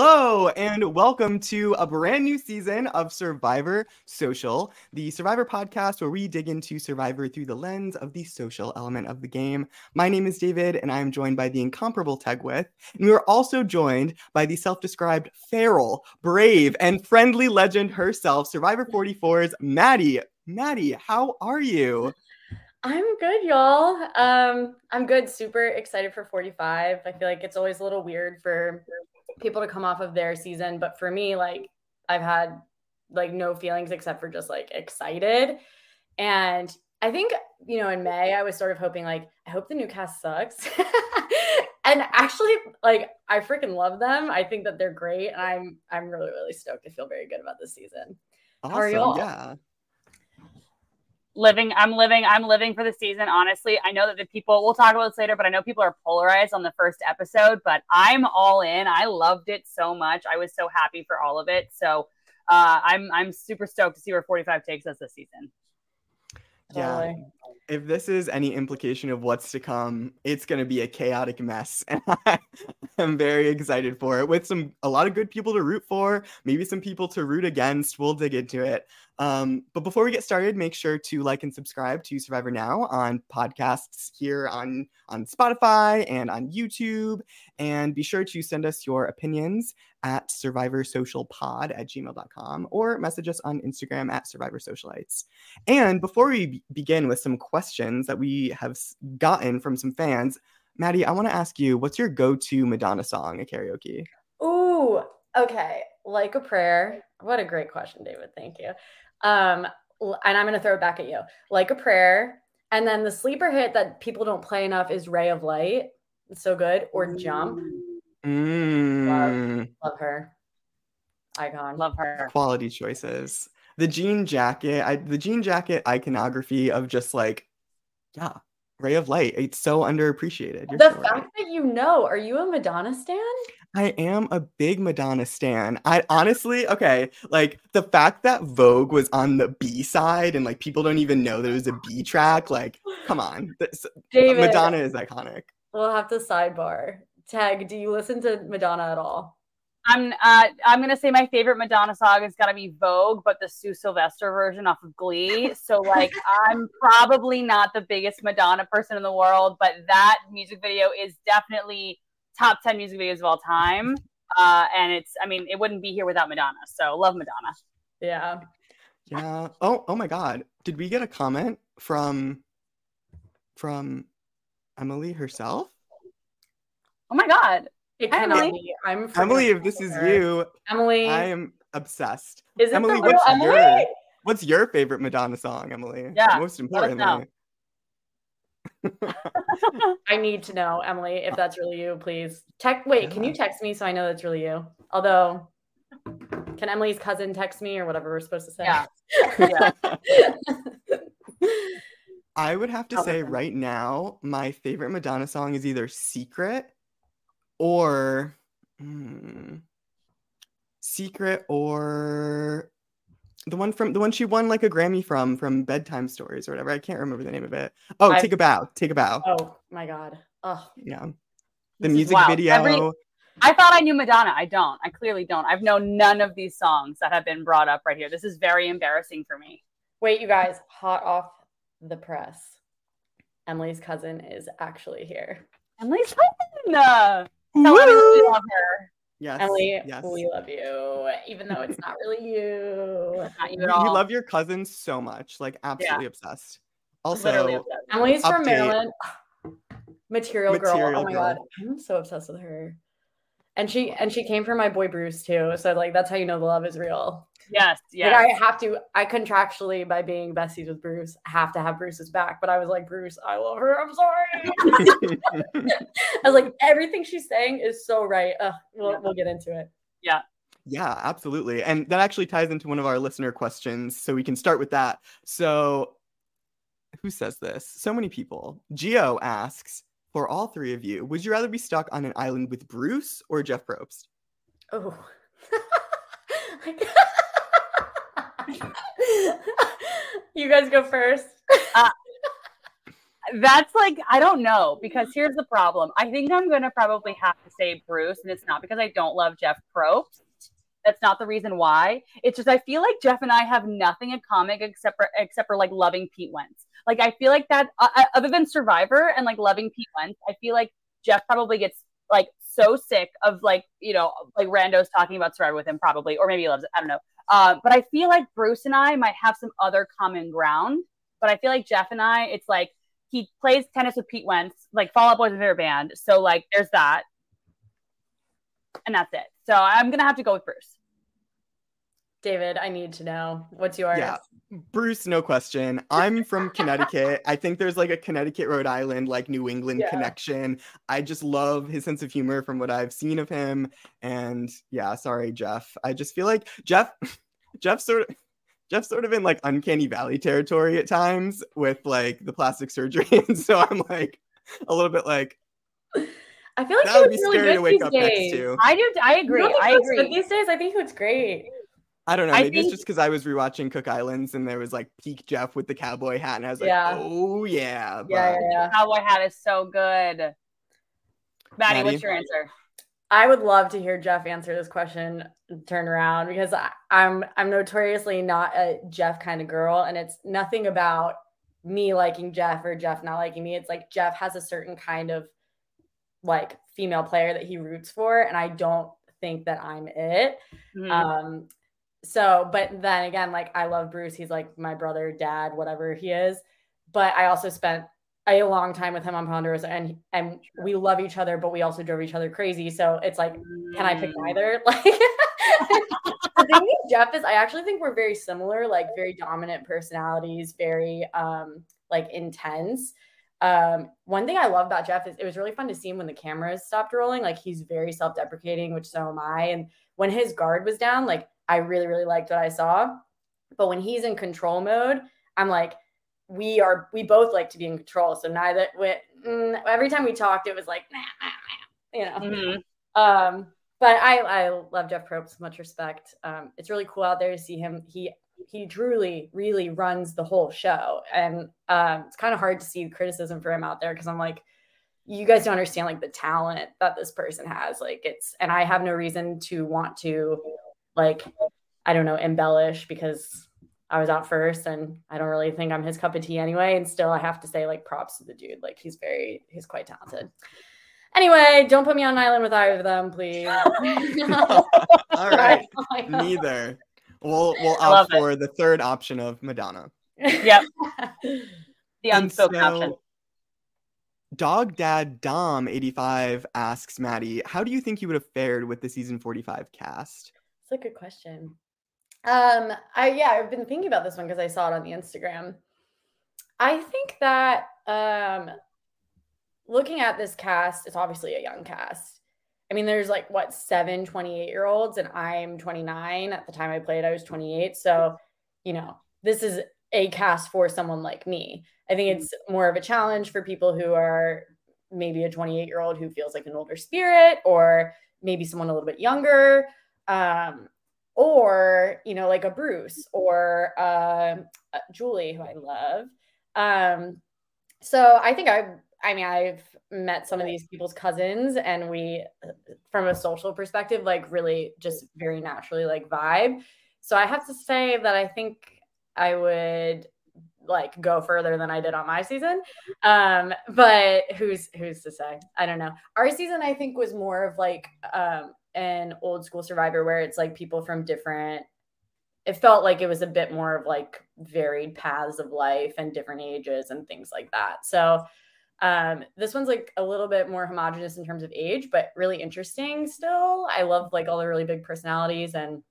Hello, and welcome to a brand new season of Survivor Social, the Survivor podcast where we dig into Survivor through the lens of the social element of the game. My name is David, and I am joined by the incomparable Tegwyth. And we are also joined by the self described feral, brave, and friendly legend herself, Survivor 44's Maddy. Maddy, how are you? I'm good, y'all. Um, I'm good. Super excited for 45. I feel like it's always a little weird for people to come off of their season. But for me, like I've had like no feelings except for just like excited. And I think, you know, in May, I was sort of hoping like, I hope the new cast sucks. and actually, like, I freaking love them. I think that they're great. And I'm I'm really, really stoked. I feel very good about this season. Awesome. How are y'all? Yeah living i'm living i'm living for the season honestly. I know that the people we'll talk about this later but i know people are polarized on the first episode but i'm all in. I loved it so much. I was so happy for all of it. So uh, i'm i'm super stoked to see where 45 takes us this season yeah. If this is any implication of what's to come it's going to be a chaotic mess and i'm very excited for it with some a lot of good people to root for maybe some people to root against. We'll dig into it. Um, but before we get started, make sure to like and subscribe to Survivor Now on podcasts here on, on Spotify and on YouTube. And be sure to send us your opinions at survivorsocialpod at gmail.com or message us on Instagram at survivorsocialites. And before we begin with some questions that we have gotten from some fans, Maddy, I want to ask you, what's your go-to Madonna song at karaoke? Ooh, okay. Like a prayer. What a great question, David. Thank you. Um, and I'm going to throw it back at you like a prayer. And then the sleeper hit that people don't play enough is Ray of Light. It's so good. Or Jump. Mm. Love, love her. Icon. Love her. Quality choices. The jean jacket, I, the jean jacket iconography of just like, yeah, Ray of Light. It's so underappreciated. You're the fact that you know, are you a Madonna stan? I am a big Madonna stan. I honestly, okay, like the fact that Vogue was on the B side and like people don't even know there was a B track, like, come on. This, David, Madonna is iconic. We'll have to sidebar. Tag, do you listen to Madonna at all? I'm uh, I'm gonna say my favorite Madonna song is gotta be Vogue, but the Sue Sylvester version off of Glee. So like I'm probably not the biggest Madonna person in the world, but that music video is definitely top 10 music videos of all time. Uh, and it's, I mean, it wouldn't be here without Madonna. So love Madonna. Yeah. Yeah. Oh, oh my God. Did we get a comment from, from Emily herself? Oh my God. It Emily. Be. I'm Emily, if this is you, Emily, I am obsessed. Is it Emily, what's Emily? your what's your favorite Madonna song, Emily? Yeah. Most importantly. I need to know, Emily, if that's really you, please. Text wait, yeah. can you text me so I know that's really you? Although can Emily's cousin text me or whatever we're supposed to say? Yeah. yeah. I would have to say right now, my favorite Madonna song is either Secret or hmm, Secret or the one from the one she won like a Grammy from from Bedtime Stories or whatever. I can't remember the name of it. Oh, I've... Take a Bow. Take a Bow. Oh my god. Oh. Yeah. The this music video. Every... I thought I knew Madonna. I don't. I clearly don't. I've known none of these songs that have been brought up right here. This is very embarrassing for me. Wait, you guys, hot off the press. Emily's cousin is actually here. Emily's cousin. Tell we love her. Yes. Emily, yes. we love you, even though it's not really you. It's not you at all. You love your cousin so much, like absolutely yeah. obsessed. Also, obsessed. Emily's update. from Maryland. Material, Material girl. Oh my god, I'm so obsessed with her. And she and she came from my boy Bruce too. So like that's how you know the love is real. Yes, yes. Like I have to, I contractually by being besties with Bruce, have to have Bruce's back. But I was like, Bruce, I love her. I'm sorry. I was like, everything she's saying is so right. Ugh, we'll, yeah. we'll get into it. Yeah. Yeah, absolutely. And that actually ties into one of our listener questions. So we can start with that. So who says this? So many people. Geo asks, for all three of you, would you rather be stuck on an island with Bruce or Jeff Probst? Oh. you guys go first. Uh, That's like I don't know because here's the problem. I think I'm gonna probably have to say Bruce, and it's not because I don't love Jeff Probst. That's not the reason why. It's just I feel like Jeff and I have nothing in common except for except for like loving Pete Wentz. Like I feel like that uh, uh other than Survivor and like loving Pete Wentz, I feel like Jeff probably gets like so sick of like you know like randos talking about Survivor with him probably, or maybe he loves it. I don't know. Uh, but I feel like Bruce and I might have some other common ground. But I feel like Jeff and I, it's like he plays tennis with Pete Wentz, like Fall Out Boy's favorite band. So like there's that. And that's it. So I'm gonna have to go with Bruce. David, I need to know what's yours. Yeah, Bruce, no question. I'm from Connecticut. I think there's like a Connecticut, Rhode Island, like New England yeah. connection. I just love his sense of humor from what I've seen of him. And yeah, sorry, Jeff. I just feel like Jeff, Jeff sort of. Jeff's sort of in like uncanny valley territory at times with like the plastic surgery. And so I'm like a little bit like I feel like that would be really scary to wake up days. next to. I do I agree. I agree. These days I think he was great. I don't know. Maybe think... it's just because I was rewatching Cook Islands and there was like peak Jeff with the cowboy hat, and I was like, yeah. oh yeah, but... yeah, yeah, yeah. Cowboy hat is so good. Maddy, Maddy, what's your answer? I would love to hear Jeff answer this question turn around because I, I'm I'm notoriously not a Jeff kind of girl, and it's nothing about me liking Jeff or Jeff not liking me. It's like Jeff has a certain kind of like female player that he roots for, and I don't think that I'm it. Mm-hmm. Um, so, but then again, like I love Bruce. He's like my brother, dad, whatever he is. But I also spent a long time with him on Ponderosa and and we love each other, but we also drove each other crazy. So it's like, can I pick mm. neither? Like the thing with Jeff is I actually think we're very similar, like very dominant personalities, very um like intense. Um, one thing I love about Jeff is it was really fun to see him when the cameras stopped rolling. Like he's very self-deprecating, which so am I. And when his guard was down, like I really, really liked what I saw. But when he's in control mode, I'm like, we are, we both like to be in control. So neither, we, mm, every time we talked, it was like, nah, nah, nah, you know. Mm-hmm. Um, but I, I love Jeff Probst, much respect. Um, it's really cool out there to see him. He, he truly, really runs the whole show, and um, it's kind of hard to see criticism for him out there because I'm like, you guys don't understand like the talent that this person has. Like it's, and I have no reason to want to like I don't know embellish because I was out first and I don't really think I'm his cup of tea anyway. And still, I have to say like props to the dude. Like he's very he's quite talented. Anyway, don't put me on an island with either of them, please. All right, neither. We'll we'll opt for the third option of Madonna. Yep. the unspoken so, option. Dog Dad Dom 85 asks Maddy, how do you think you would have fared with the season 45 cast? It's a good question. Um, I yeah, I've been thinking about this one because I saw it on the Instagram. I think that um looking at this cast, it's obviously a young cast. I mean, there's like what seven 28 year olds, and I'm 29. At the time I played, I was 28. So, you know, this is a cast for someone like me. I think mm-hmm. it's more of a challenge for people who are maybe a 28 year old who feels like an older spirit, or maybe someone a little bit younger um, or you know like a bruce or uh, julie who i love um, so i think i i mean i've met some of these people's cousins and we from a social perspective like really just very naturally like vibe so i have to say that i think i would like go further than I did on my season. Um, but who's who's to say? I don't know. Our season I think was more of like um an old school survivor where it's like people from different it felt like it was a bit more of like varied paths of life and different ages and things like that. So um this one's like a little bit more homogenous in terms of age but really interesting still i love like all the really big personalities and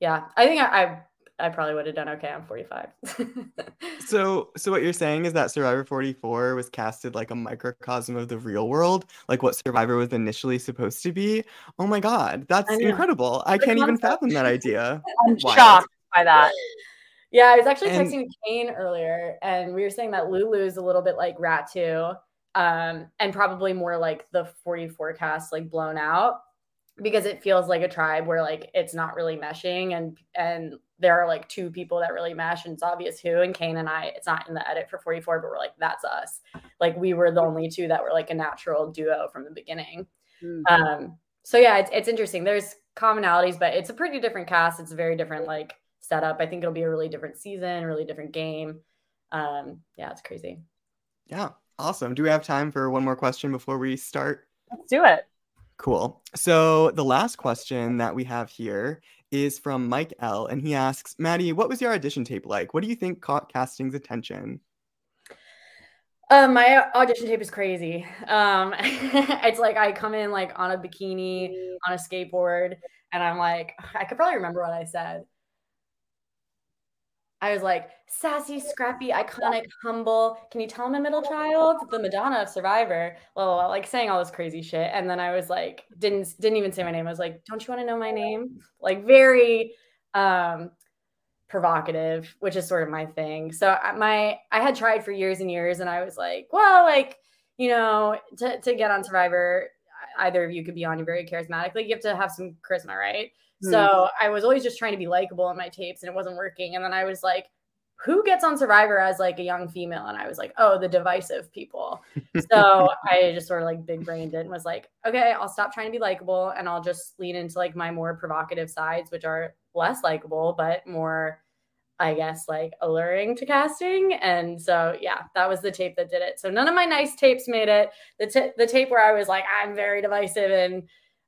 yeah i think i, I I probably would have done okay on 45. so, so what you're saying is that Survivor 44 was casted like a microcosm of the real world, like what Survivor was initially supposed to be. Oh my god, that's I incredible! I can't even fathom that idea. I'm Wild. shocked by that. Yeah, I was actually and... texting Kane earlier, and we were saying that Lulu is a little bit like Ratu, um, and probably more like the 44 cast, like blown out. because it feels like a tribe where like it's not really meshing and and there are like two people that really mesh and it's obvious who and Kane and I it's not in the edit for 44 but we're like that's us. Like we were the only two that were like a natural duo from the beginning. Mm-hmm. um so yeah it's, it's interesting. There's commonalities but it's a pretty different cast. It's a very different like setup. I think it'll be a really different season really different game. Um yeah it's crazy. Yeah awesome. Do we have time for one more question before we start? Let's do it. Cool. So the last question that we have here is from Mike L. And he asks, Maddy, what was your audition tape like? What do you think caught casting's attention? Um, my audition tape is crazy. Um, it's like I come in like on a bikini on a skateboard, and I'm like, I could probably remember what I said. I was like, sassy, scrappy, iconic, humble. Can you tell I'm a middle child? The Madonna of Survivor. Well, like saying all this crazy shit. And then I was like, didn't didn't even say my name. I was like, don't you want to know my name? Like very um provocative, which is sort of my thing. So my I had tried for years and years, and I was like, well, like you know, to to get on Survivor, either of you could be on. You're very charismatic. Like you have to have some charisma, right? Mm-hmm. So I was always just trying to be likable in my tapes and it wasn't working. And then I was like, who gets on Survivor as like a young female? And I was like, oh, the divisive people. so I just sort of like big brained it and was like, okay, I'll stop trying to be likable and I'll just lean into like my more provocative sides, which are less likable, but more, I guess, like alluring to casting. And so, yeah, that was the tape that did it. So none of my nice tapes made it. The, t- the tape where I was like, I'm very divisive and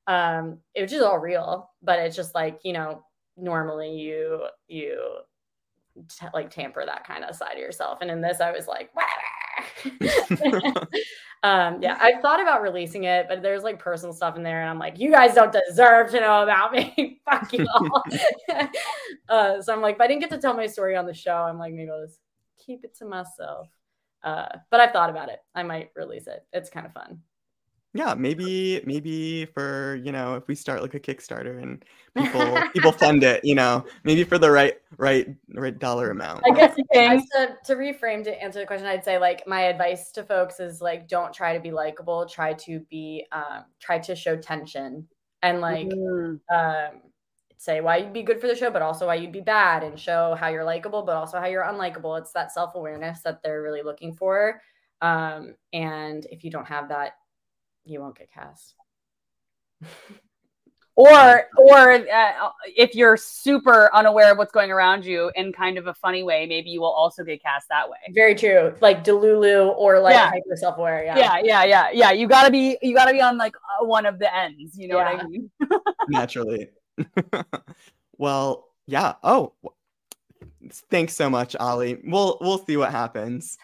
um it was just all real but it's just like you know normally you you t- like tamper that kind of side of yourself. And in this i was like um yeah i thought about releasing it but there's like personal stuff in there and i'm like you guys don't deserve to know about me. Fuck you all. Uh, so i'm like if i didn't get to tell my story on the show i'm like maybe i'll just keep it to myself. Uh but i've thought about it. I might release it. It's kind of fun yeah maybe maybe for you know if we start like a kickstarter and people people fund it you know maybe for the right right right dollar amount i guess to, to reframe to answer the question i'd say like my advice to folks is like don't try to be likable try to be um try to show tension and like mm. um say why you'd be good for the show but also why you'd be bad and show how you're likable but also how you're unlikable it's that self-awareness that they're really looking for um and if you don't have that you won't get cast. or or uh, if you're super unaware of what's going around you in kind of a funny way maybe you will also get cast that way. Very true. Like delulu or like yeah. hyper self-aware yeah. yeah yeah yeah yeah. You gotta be you gotta be on like uh, one of the ends you know yeah. what i mean? Naturally. Well yeah. Oh thanks so much ollie. We'll we'll see what happens.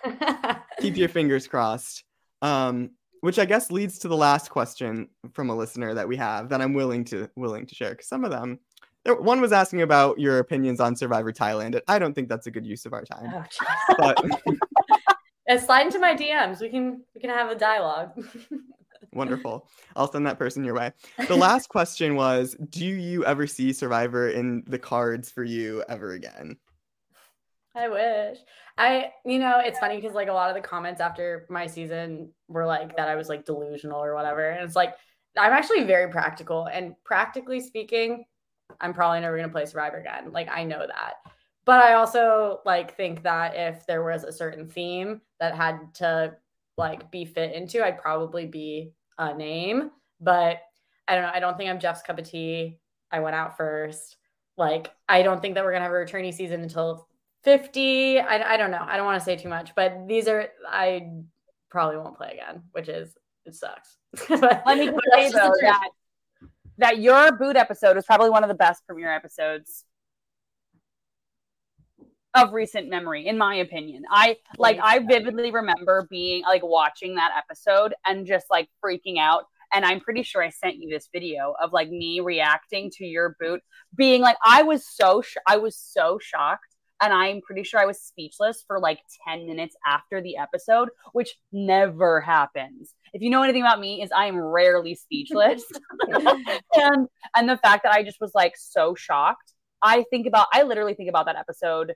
Keep your fingers crossed. Um which I guess leads to the last question from a listener that we have that I'm willing to willing to share because some of them one was asking about your opinions on Survivor Thailand. I don't think that's a good use of our time. Oh, but slide into my DMs. We can we can have a dialogue. Wonderful. I'll send that person your way. The last question was Do you ever see Survivor in the cards for you ever again? I wish. I, you know, it's funny because like a lot of the comments after my season were like that I was like delusional or whatever. And it's like, I'm actually very practical. And practically speaking, I'm probably never going to play Survivor again. Like, I know that. But I also like think that if there was a certain theme that had to like be fit into, I'd probably be a name. But I don't know. I don't think I'm Jeff's cup of tea. I went out first. Like, I don't think that we're going to have a returning season until 50. I, I don't know. I don't want to say too much, but these are, I probably won't play again, which is, it sucks. but, Let me say though that, that your boot episode was probably one of the best premiere episodes of recent memory in my opinion i like i vividly remember being like watching that episode and just like freaking out and i'm pretty sure i sent you this video of like me reacting to your boot being like i was so sh- i was so shocked and I'm pretty sure I was speechless for like 10 minutes after the episode, which never happens. If you know anything about me, is I am rarely speechless. and and the fact that I just was like so shocked. I think about I literally think about that episode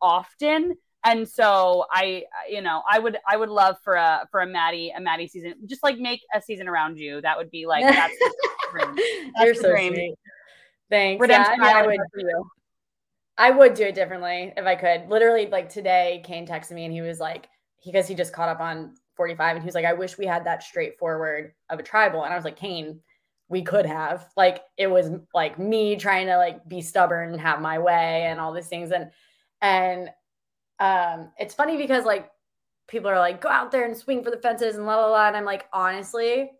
often and so I, you know, I would, I would love for a for a Maddy, a Maddy season, just like make a season around you. That would be like that's. That's You're so dream. sweet. Thanks. Redemption yeah, I, mean, I would. I would do it differently if I could. Literally, like today, Kane texted me and he was like, because he just caught up on 45 and he was like, I wish we had that straightforward of a tribal. And I was like, Kane, we could have. Like, it was like me trying to like be stubborn and have my way and all these things. And, and, um, it's funny because like people are like, go out there and swing for the fences and la la la. And I'm like, honestly,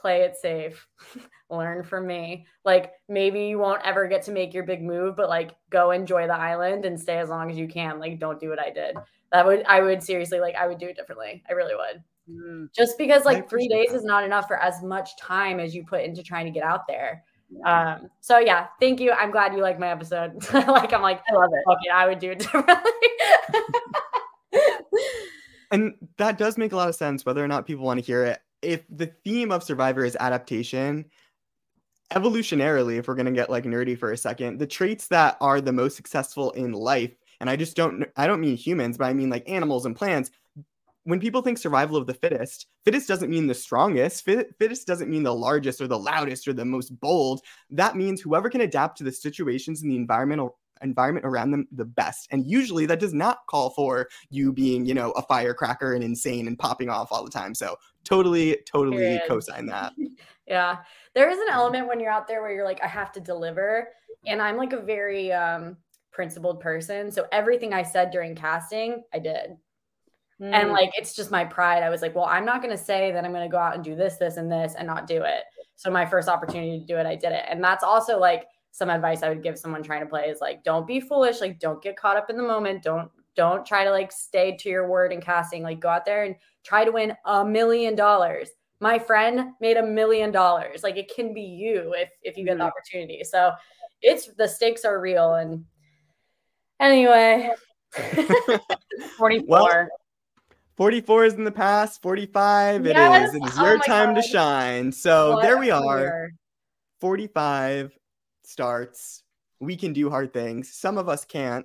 play it safe. Learn from me. Like maybe you won't ever get to make your big move, but like go enjoy the island and stay as long as you can. Like don't do what I did. That would I would seriously like I would do it differently. I really would. Mm. Just because like three days that. is not enough for as much time as you put into trying to get out there. Um, so yeah, thank you. I'm glad you like my episode. like I'm like, I love it. okay, I would do it differently. And that does make a lot of sense, whether or not people want to hear it. If the theme of Survivor is adaptation, evolutionarily, if we're going to get like nerdy for a second, the traits that are the most successful in life, and I just don't, I don't mean humans, but I mean like animals and plants. When people think survival of the fittest, fittest doesn't mean the strongest. Fit, fittest doesn't mean the largest or the loudest or the most bold. That means whoever can adapt to the situations and the environmental environment around them the best. And usually that does not call for you being, you know, a firecracker and insane and popping off all the time. So totally, totally Period. co-sign that. Yeah. There is an element when you're out there where you're like, I have to deliver. And I'm like a very um principled person. So everything I said during casting, I did. Mm. And like it's just my pride. I was like, well, I'm not gonna say that I'm gonna go out and do this, this, and this and not do it. So my first opportunity to do it, I did it. And that's also like some advice I would give someone trying to play is like, don't be foolish, like don't get caught up in the moment. Don't don't try to like stay to your word in casting. Like go out there and try to win a million dollars. My friend made a million dollars. Like it can be you if if you get the Mhm. opportunity. So it's the stakes are real. And anyway. 44. Well, 44 is in the past, 45 it Yes. is. It is Oh your my time to shine. So What there we are. year. 45 starts. We can do hard things. Some of us can't,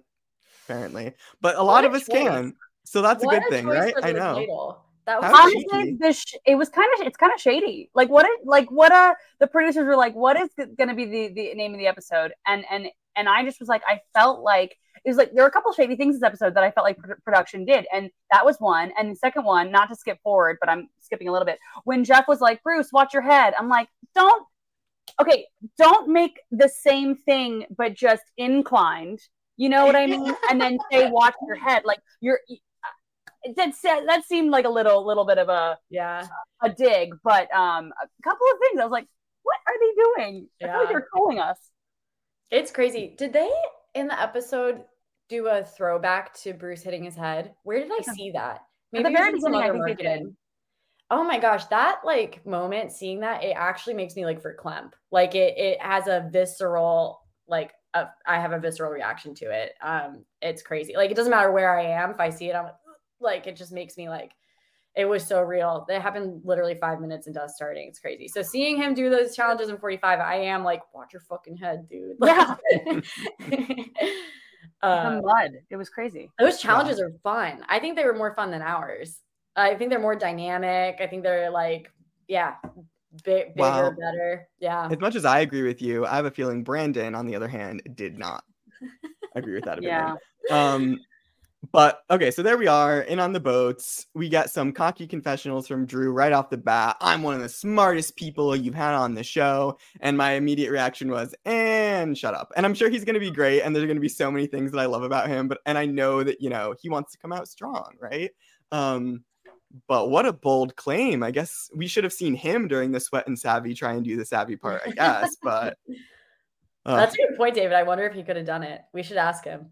apparently, but a lot What of a us choice. can. So that's a What good thing, right? I know. title. That was honestly this sh- it was kind of it's kind of shady like what it like what uh the producers were like what is going to be the the name of the episode and and and i just was like i felt like it was like there were a couple shady things this episode that i felt like pr- production did and that was one and the second one not to skip forward but i'm skipping a little bit when jeff was like bruce watch your head i'm like don't okay don't make the same thing but just inclined you know what i mean and then say watch your head like you're that said that seemed like a little little bit of a yeah. a dig, but um, a couple of things I was like, what are they doing? I feel like Yeah. they're trolling us. It's crazy. Did they in the episode do a throwback to Bruce hitting his head? Where did I see that? the it was very beginning, I think they did. Oh my gosh, that like moment, seeing that, it actually makes me like for Clemp. Like it it has a visceral, like a, I have a visceral reaction to it. Um, it's crazy. Like it doesn't matter where I am. If I see it, I'm like, like it just makes me like it was so real. That happened literally five minutes into us starting. It's crazy. So seeing him do those challenges in 45, I am like, watch your fucking head, dude. Yeah. Like- the uh, mud. It was crazy. those challenges are fun. I think they were more fun than ours. I think they're more dynamic. I think they're like, yeah, big, bigger, Wow. better. Yeah. As much as I agree with you, I have a feeling Brandon, on the other hand, did not agree with that opinion. Yeah. Um, but okay, so there we are, in on the boats. We get some cocky confessionals from Drew right off the bat. I'm one of the smartest people you've had on the show, and my immediate reaction was, "And shut up." And I'm sure he's going to be great, and there's going to be so many things that I love about him. But and I know that you know he wants to come out strong, right? Um, but what a bold claim! I guess we should have seen him during the sweat and savvy try and do the savvy part. I guess, but uh, That's a good point, David. I wonder if he could have done it. We should ask him.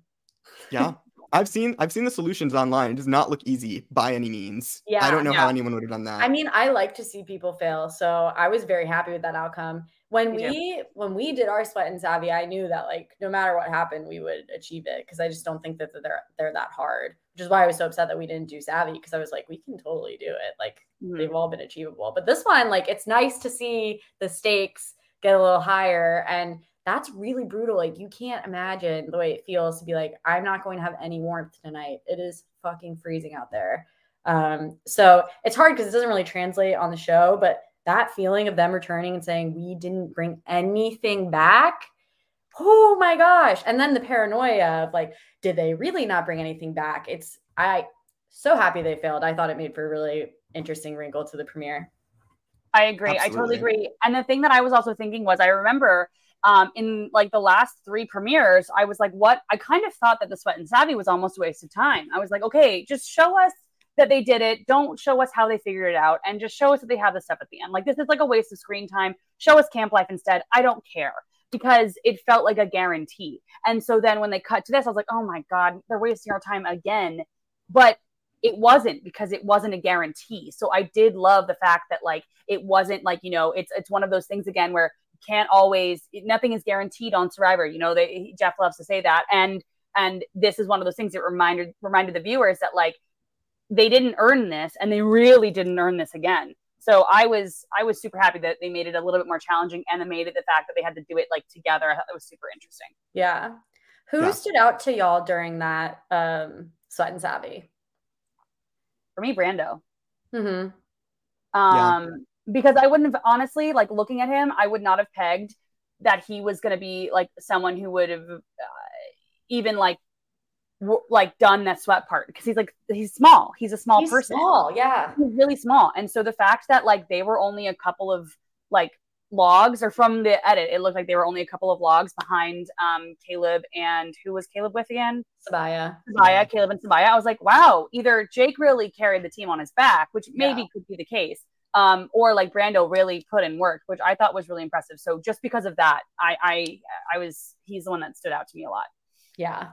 yeah i've seen i've seen the solutions online it does not look easy by any means Yeah, i don't know how anyone would have done that I mean, I like to see people fail, so I was very happy with that outcome. When we when we did our sweat and savvy, I knew that like no matter what happened, we would achieve it because I just don't think that they're they're that hard. Which is why I was so upset that we didn't do savvy because I was like, we can totally do it. Like Mhm. they've all been achievable. But this one, like, it's nice to see the stakes get a little higher and that's really brutal. Like you can't imagine the way it feels to be like, I'm not going to have any warmth tonight. It is fucking freezing out there. Um, so it's hard because it doesn't really translate on the show, but that feeling of them returning and saying we didn't bring anything back. Oh my gosh. And then the paranoia of like, did they really not bring anything back? It's I so happy they failed. I thought it made for a really interesting wrinkle to the premiere. I agree. Absolutely. I totally agree. And the thing that I was also thinking was I remember um, in like the last three premieres, I was like, what? I kind of thought that the Sweat and Savvy was almost a waste of time. I was like, okay, just show us that they did it. Don't show us how they figured it out and just show us that they have the stuff at the end. Like this is like a waste of screen time. Show us camp life instead. I don't care because it felt like a guarantee. And so then when they cut to this, I was like, oh my God, they're wasting our time again. But it wasn't because it wasn't a guarantee. So I did love the fact that like it wasn't like, you know, it's it's one of those things again where you can't always nothing is guaranteed on Survivor. You know, they Jeff loves to say that. And and this is one of those things that reminded reminded the viewers that like they didn't earn this and they really didn't earn this again. So I was I was super happy that they made it a little bit more challenging and they made it the fact that they had to do it like together. I thought that was super interesting. Yeah. Who yeah. stood out to y'all during that um Sweat and Savvy? For me, Brando. Mm-hmm. Um, yeah. because I wouldn't have honestly like looking at him, I would not have pegged that he was going to be like someone who would have uh, even like like done that sweat part because he's like he's small. He's a small he's person. Small, yeah. He's really small. And so the fact that like they were only a couple of like logs or from the edit, it looked like they were only a couple of logs behind um Caleb and who was Caleb with again? Sabiyah. Sabiyah, Caleb and Sabiyah. I was like, wow, either Jake really carried the team on his back, which maybe yeah. could be the case. Um, or like Brando really put in work, which I thought was really impressive. So just because of that, I I I was he's the one that stood out to me a lot. Yeah,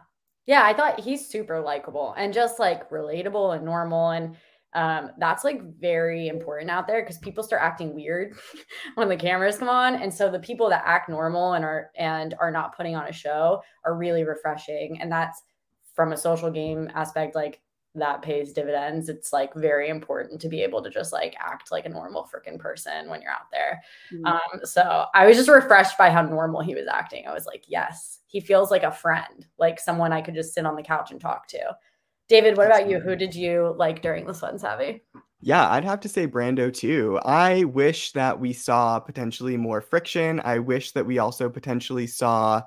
yeah, I thought he's super likable and just like relatable and normal. And um, that's like very important out there because people start acting weird when the cameras come on. And so the people that act normal and are and are not putting on a show are really refreshing. And that's from a social game aspect, like that pays dividends. It's like very important to be able to just like act like a normal freaking person when you're out there. Mm-hmm. Um, so I was just refreshed by how normal he was acting. I was like, yes, he feels like a friend, like someone I could just sit on the couch and talk to. David, what about you? Who did you like during the Sweat and Savvy? Yeah, I'd have to say Brando too. I wish that we saw potentially more friction. I wish that we also potentially saw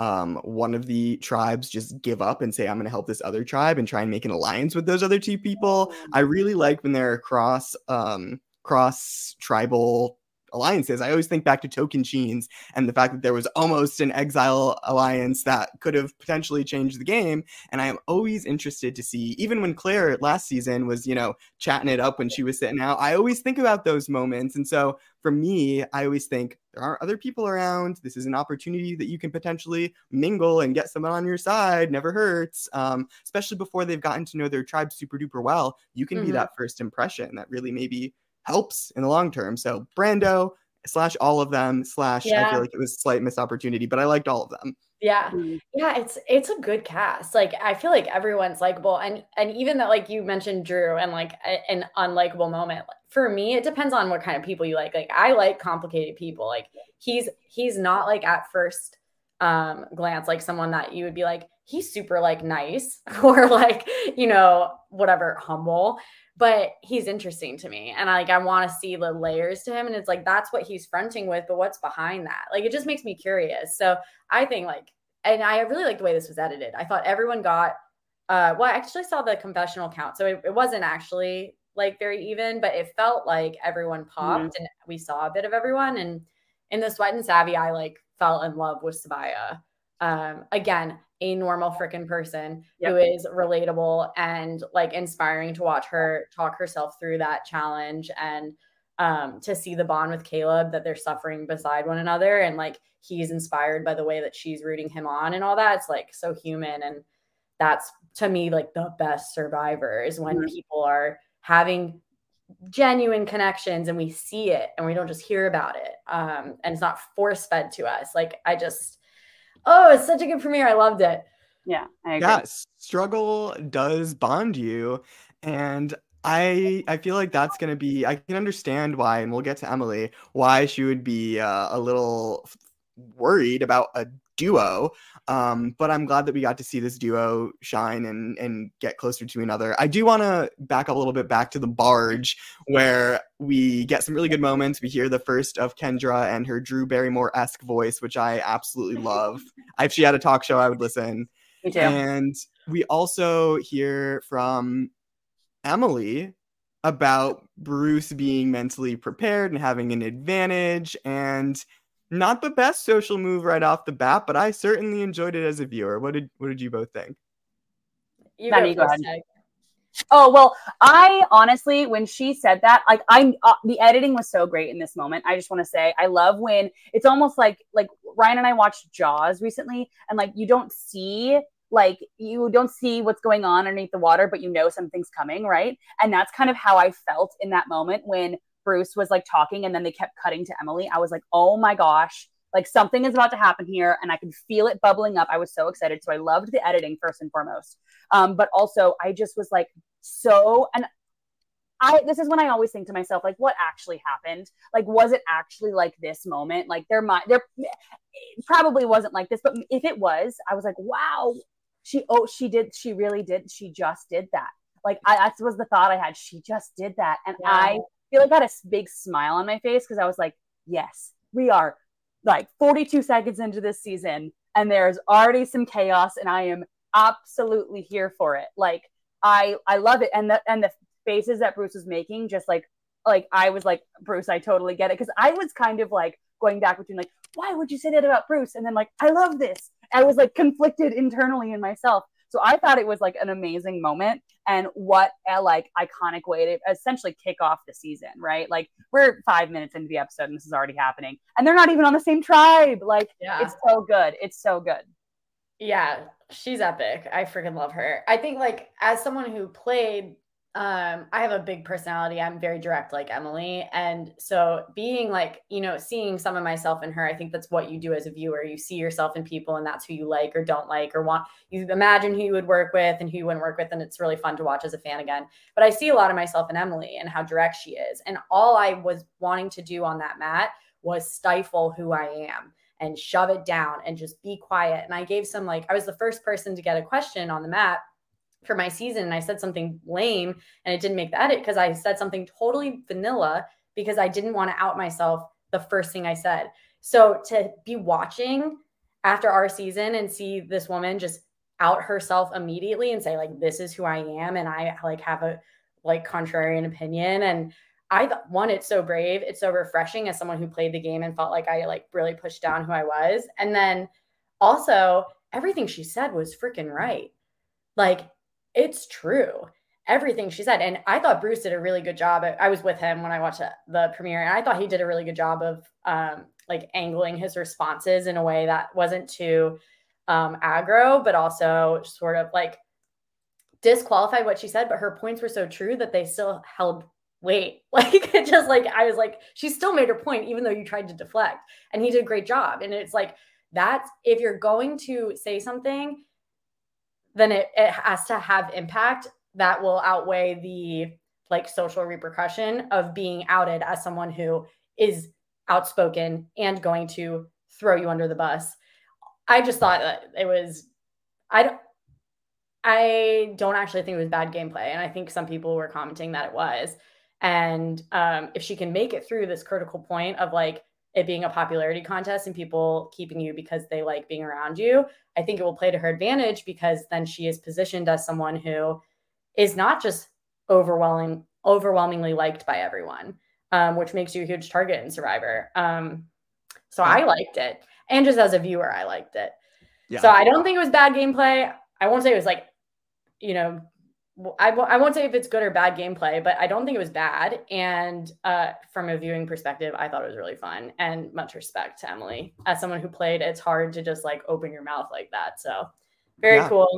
um, one of the tribes just give up and say, I'm going to help this other tribe and try and make an alliance with those other two people. I really like when they're cross um, cross tribal alliances. I always think back to Tocantins and the fact that there was almost an exile alliance that could have potentially changed the game. And I am always interested to see, even when Claire last season was, you know, chatting it up when she was sitting out, I always think about those moments. And so for me, I always think there are other people around. This is an opportunity that you can potentially mingle and get someone on your side. Never hurts, um, especially before they've gotten to know their tribe super duper well. You can mm-hmm. be that first impression that really maybe helps in the long term. So Brando slash all of them slash yeah. I feel like it was slight missed opportunity, but I liked all of them. Yeah. Mm-hmm. Yeah, it's it's a good cast. Like I feel like everyone's likable and and even that like you mentioned Drew and like a, an unlikable moment. For me, it depends on what kind of people you like. Like I like complicated people. Like he's he's not like at first um glance like someone that you would be like he's super like nice or like you know whatever humble but he's interesting to me and I, like i want to see the layers to him and it's like that's what he's fronting with but what's behind that? Like it just makes me curious. So i think like and i really like the way this was edited. I thought everyone got uh well i actually saw the confessional count so it, it wasn't actually like very even but it felt like everyone popped mm-hmm. and we saw a bit of everyone and in the sweat and savvy i like fell in love with sabiyah um again a normal freaking person yep. who is relatable and like inspiring to watch her talk herself through that challenge and um, to see the bond with Caleb that they're suffering beside one another and like he's inspired by the way that she's rooting him on and all that. It's like so human and that's to me like the best survivors when mm-hmm. people are having genuine connections and we see it and we don't just hear about it um, and it's not force fed to us. Like I just Oh, it's such a good premiere. I loved it. Yeah, I agree. Yeah, struggle does bond you. And I I feel like that's gonna be I can understand why, and we'll get to Emily, why she would be uh, a little worried about a duo. Um, but I'm glad that we got to see this duo shine and and get closer to another. I do want to back up a little bit back to the barge where we get some really good moments. We hear the first of Kendra and her Drew Barrymore esque voice, which I absolutely love. if she had a talk show, I would listen. Me too. And we also hear from Emily about Bruce being mentally prepared and having an advantage and not the best social move right off the bat, but I certainly enjoyed it as a viewer. What did what did you both think? You Maddy, go go ahead. Meg. Oh well, I honestly, when she said that, like I, uh, the editing was so great in this moment. I just want to say, I love when it's almost like like Ryan and I watched Jaws recently, and like you don't see like you don't see what's going on underneath the water, but you know something's coming, right? And that's kind of how I felt in that moment when Bruce was like talking, and then they kept cutting to Emily. I was like, oh my gosh. Like something is about to happen here, and I could feel it bubbling up. I was so excited. So I loved the editing first and foremost. Um, but also I just was like so and I this is when I always think to myself, like, what actually happened? Like, was it actually like this moment? Like there might there probably wasn't like this, but if it was, I was like, wow, she oh, she did, she really did, she just did that. Like I that was the thought I had. She just did that. And Yeah. I feel like I had a big smile on my face because I was like, yes, we are like 42 seconds into this season and there's already some chaos and I am absolutely here for it. Like I I love it and the and the faces that Bruce was making just like like I was like Bruce I totally get it cuz I was kind of like going back between like why would you say that about Bruce and then like I love this. I was like conflicted internally in myself. So I thought it was like an amazing moment and what a like iconic way to essentially kick off the season, right? Like we're 5 minutes into the episode and this is already happening and they're not even on the same tribe. Like Yeah. it's so good. It's so good. Yeah, she's epic. I freaking love her. I think like as someone who played um I have a big personality. I'm very direct like Emily and so being like, you know, seeing some of myself in her, I think that's what you do as a viewer. You see yourself in people and that's who you like or don't like or want you imagine who you would work with and who you wouldn't work with and it's really fun to watch as a fan again. But I see a lot of myself in Emily and how direct she is. And all I was wanting to do on that mat was stifle who I am and shove it down and just be quiet. And I gave some like I was the first person to get a question on the mat for my season and I said something lame and it didn't make the edit because I said something totally vanilla because I didn't want to out myself the first thing I said. So to be watching after our season and see this woman just out herself immediately and say like this is who I am and I like have a like contrarian opinion and I one it's so brave it's so refreshing as someone who played the game and felt like I like really pushed down who I was and then also everything she said was freaking right like it's true. Everything she said and I thought Bruce did a really good job. I was with him when I watched the- premiere and I thought he did a really good job of um like angling his responses in a way that wasn't too um aggro but also sort of like disqualified what she said but her points were so true that they still held weight. Like it just like i was like she still made her point even though you tried to deflect and he did a great job and it's like that's if you're going to say something then it, it has to have impact that will outweigh the like social repercussion of being outed as someone who is outspoken and going to throw you under the bus i just thought that it was i don't I don't actually think it was bad gameplay. And I think some people were commenting that it was. And um, if she can make it through this critical point of like it being a popularity contest and people keeping you because they like being around you, I think it will play to her advantage because then she is positioned as someone who is not just overwhelming, overwhelmingly liked by everyone, um, which makes you a huge target in Survivor. Um, so I liked it. And just as a viewer, I liked it. Yeah. So I don't think it was bad gameplay. I won't say it was like, you know, I w- I won't say if it's good or bad gameplay, but I don't think it was bad. And uh, from a viewing perspective, I thought it was really fun and much respect to Emily. As someone who played, it's hard to just like open your mouth like that. So very Yeah. cool.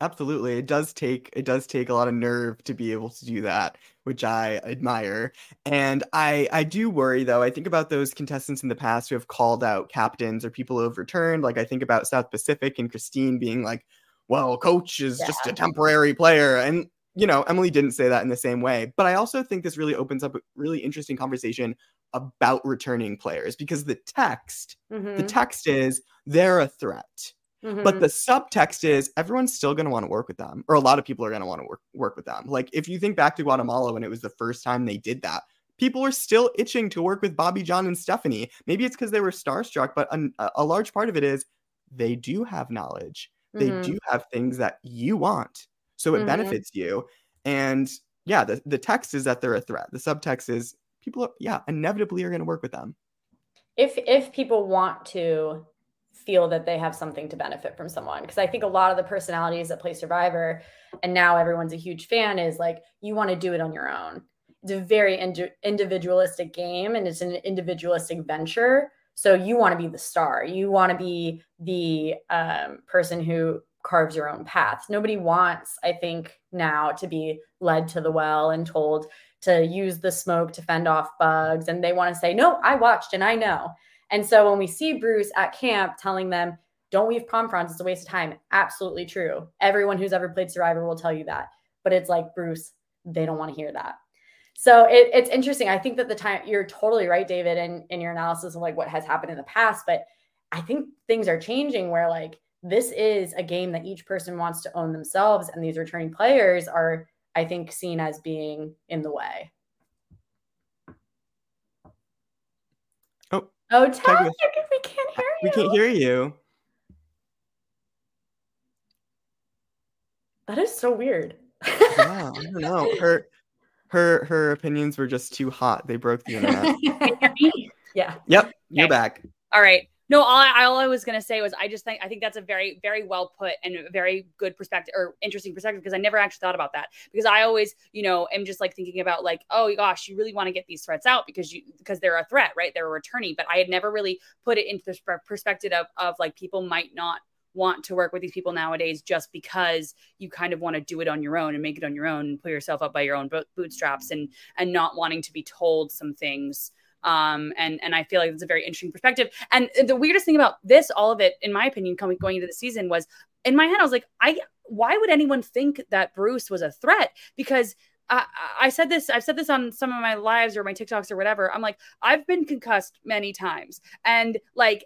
Absolutely. It does take it does take a lot of nerve to be able to do that, which I admire. And I I do worry though. I think about those contestants in the past who have called out captains or people who have returned. Like I think about South Pacific and Christine being like, "Well, coach is just a temporary player." And you know, Emily didn't say that in the same way. But I also think this really opens up a really interesting conversation about returning players because the text, Mhm. the text is they're a threat. Mhm. But the subtext is everyone's still going to want to work with them, or a lot of people are going to want to work work with them. Like if you think back to Guatemala when it was the first time they did that, people were still itching to work with Bobby Jon and Stephanie. Maybe it's because they were starstruck, but a, a large part of it is they do have knowledge. They Mhm. do have things that you want, so it Mhm. benefits you. And yeah, the the text is that they're a threat. The subtext is people, are, yeah, inevitably are going to work with them. if if people want to feel that they have something to benefit from someone because i think a lot of the personalities that play survivor and now everyone's a huge fan is like you want to do it on your own it's a very indi- individualistic game and it's an individualistic venture so you want to be the star. You want to be the um, person who carves your own path. Nobody wants i think now to be led to the well and told to use the smoke to fend off bugs and they want to say no i watched and i know. And so when we see bruce at camp telling them don't weave palm fronds it's a waste of time absolutely true. Everyone who's ever played survivor will tell you that. But it's like bruce they don't want to hear that so it, it's interesting i think that the time you're totally right david in, in your analysis of like what has happened in the past but i think things are changing where like this is a game that each person wants to own themselves and these returning players are I think seen as being in the way. Oh, oh, Tag, with- we can't hear you. We can't hear you. That is so weird. Yeah, I don't know. Her her her opinions were just too hot. They broke the internet. yeah. Yep, you're back. All right. No, all I, all I was gonna say was I just think I think that's a very very well put and a very good perspective or interesting perspective because I never actually thought about that because I always you know am just like thinking about like oh gosh you really want to get these threats out because you because they're a threat right they're a returning but I had never really put it into the perspective of of like people might not want to work with these people nowadays just because you kind of want to do it on your own and make it on your own and put yourself up by your own bootstraps and and not wanting to be told some things um, and and I feel like it's a very interesting perspective. And the weirdest thing about this, all of it, in my opinion, coming going into the season, was in my head, I was like, I why would anyone think that Bruce was a threat? Because I, I said this, I've said this on some of my lives or my TikToks or whatever. I'm like, I've been concussed many times, and like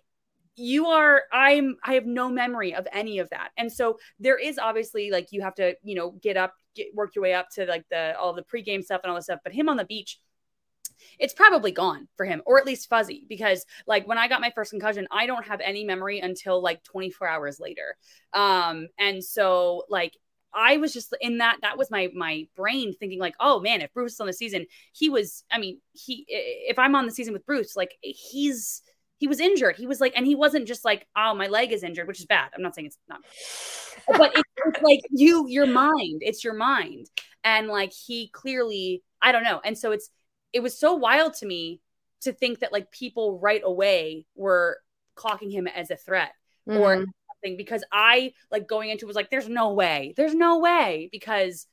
you are i'm i have no memory of any of that. And so there is obviously like you have to you know get up get work your way up to like the all the pregame stuff and all this stuff. But him on the beach it's probably gone for him or at least fuzzy because like when i got my first concussion i don't have any memory until like 24 hours later. Um and so like I was just in that that was my my brain thinking like oh man if Bruce is on the season he was I mean he if I'm on the season with Bruce like he's he was injured. He was like and he wasn't just like oh my leg is injured which is bad. I'm not saying it's not but it's, it's like you your mind it's your mind. And like he clearly I don't know. And so it's it was so wild to me to think that like people right away were clocking him as a threat Mm-hmm. or something because I like going into it was like, there's no way, there's no way because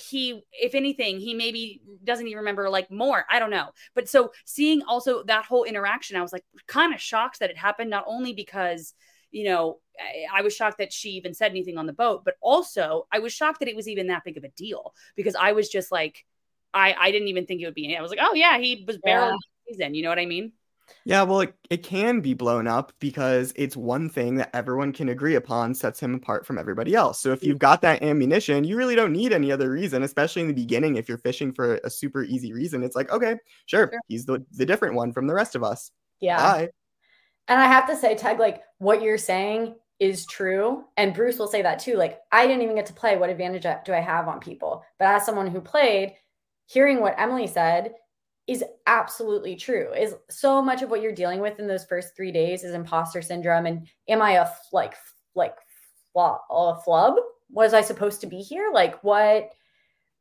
he, if anything, he maybe doesn't even remember like more. I don't know. But so seeing also that whole interaction, I was like kind of shocked that it happened, not only because you know, I, I was shocked that she even said anything on the boat, but also I was shocked that it was even that big of a deal because I was just like, I I didn't even think it would be. I was like, oh yeah, he was barely Yeah. in season. You know what I mean? Yeah, well, it, it can be blown up because it's one thing that everyone can agree upon sets him apart from everybody else. So if mm. you've got that ammunition, you really don't need any other reason, especially in the beginning. If you're fishing for a super easy reason, it's like, okay, sure, Sure. he's the, the different one from the rest of us. Yeah. Bye. And I have to say, Tag, like what you're saying is true. And Bruce will say that too. Like, I didn't even get to play. What advantage do I have on people? But as someone who played, hearing what Emily said is absolutely true. Is so much of what you're dealing with in those first three days is imposter syndrome. And am I a f- like like fl- a flub? Was I supposed to be here? Like what?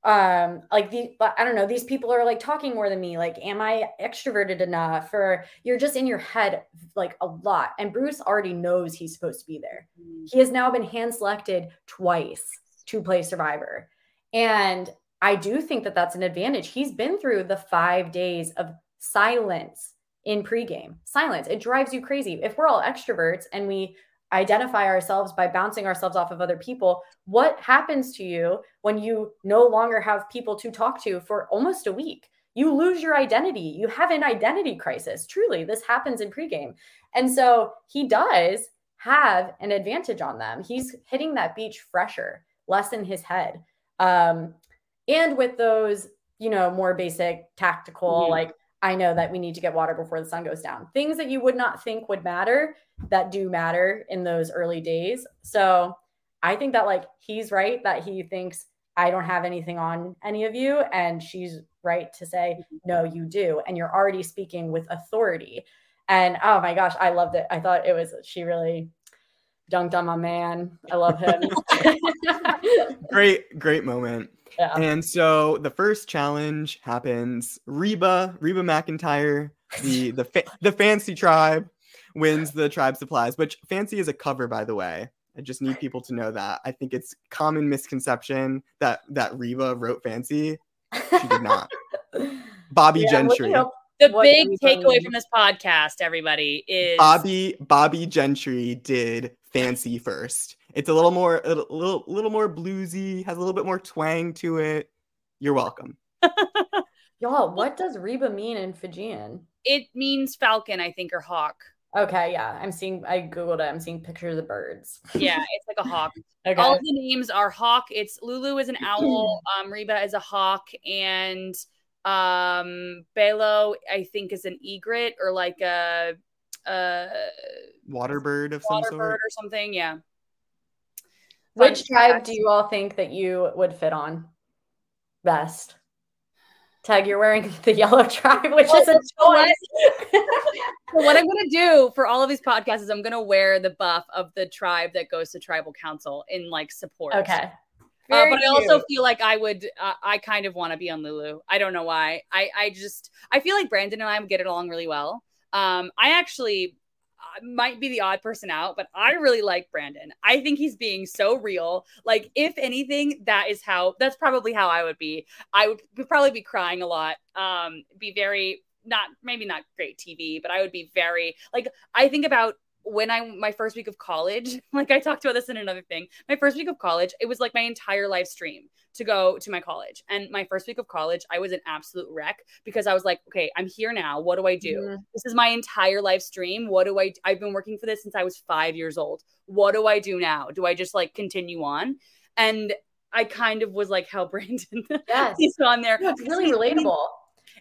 um like the i don't know these people are like talking more than me like am i extroverted enough or you're just in your head like a lot and bruce already knows he's supposed to be there he has now been hand selected twice to play survivor and i do think that that's an advantage he's been through the five days of silence in pregame silence it drives you crazy if we're all extroverts and we identify ourselves by bouncing ourselves off of other people what happens to you when you no longer have people to talk to for almost a week you lose your identity. You have an identity crisis. Truly, this happens in pregame. And so he does have an advantage on them. He's hitting that beach fresher, less in his head. Um, and with those, you know, more basic tactical, mm-hmm. like I know that we need to get water before the sun goes down. Things that you would not think would matter that do matter in those early days. So I think that like he's right that he thinks I don't have anything on any of you. And she's right to say, no, you do. And you're already speaking with authority. And oh my gosh, I loved it. I thought it was, she really dunked on my man. I love him. great, great moment. Yeah. And so the first challenge happens. Reba, Reba McEntire, the the fa- the fancy tribe wins the tribe supplies, which fancy is a cover, by the way. I just need people to know that. I think it's common misconception that that Reba wrote fancy. She did not. Bobbie yeah, Gentry. Well, you know, the big takeaway from this podcast, everybody, is Bobbie Bobbie Gentry did fancy first. It's a little more a little little more bluesy, has a little bit more twang to it. You're welcome. Y'all, what does Reba mean in Fijian? It means falcon, I think, or hawk. Okay, yeah. I'm seeing I googled it. I'm seeing pictures of birds. Yeah, it's like a hawk. okay. All the names are hawk. It's Lulu is an owl, um Reba is a hawk and um Belo I think is an egret or like a uh water bird of water some sort or something, yeah. Which tribe do you all think that you would fit on best? Tag, you're wearing the yellow tribe, which well, is a choice. what I'm gonna do for all of these podcasts is I'm gonna wear the buff of the tribe that goes to tribal council in like support. Okay. Uh, but I also feel like I would, uh, I kind of want to be on Lulu. I don't know why. I, I just, I feel like Brandon and I would get it along really well. Um, I actually might be the odd person out, but I really like Brandon. I think he's being so real. Like, if anything, that is how that's probably how I would be. I would probably be crying a lot, um, be very not maybe not great TV, but I would be very like I think about when I my first week of college, like I talked about this in another thing. My first week of college, it was like my entire live stream to go to my college. And my first week of college, I was an absolute wreck because I was like, okay, I'm here now. What do I do? Mm-hmm. This is my entire live stream. What do I I've been working for this since I was 5 years old. What do I do now? Do I just like continue on? And I kind of was like how Brandon yes. he's on there. it's really relatable.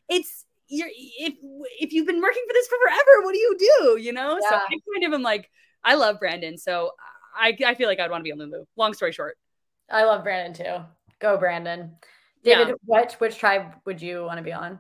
It's you're if if you've been working for this for forever, what do you do? You know? Yeah. So I kind of am like, I love Brandon. So I, I feel like I'd want to be on Lulu. Long story short. I love Brandon too. Go, Brandon. David, yeah. what which tribe would you want to be on?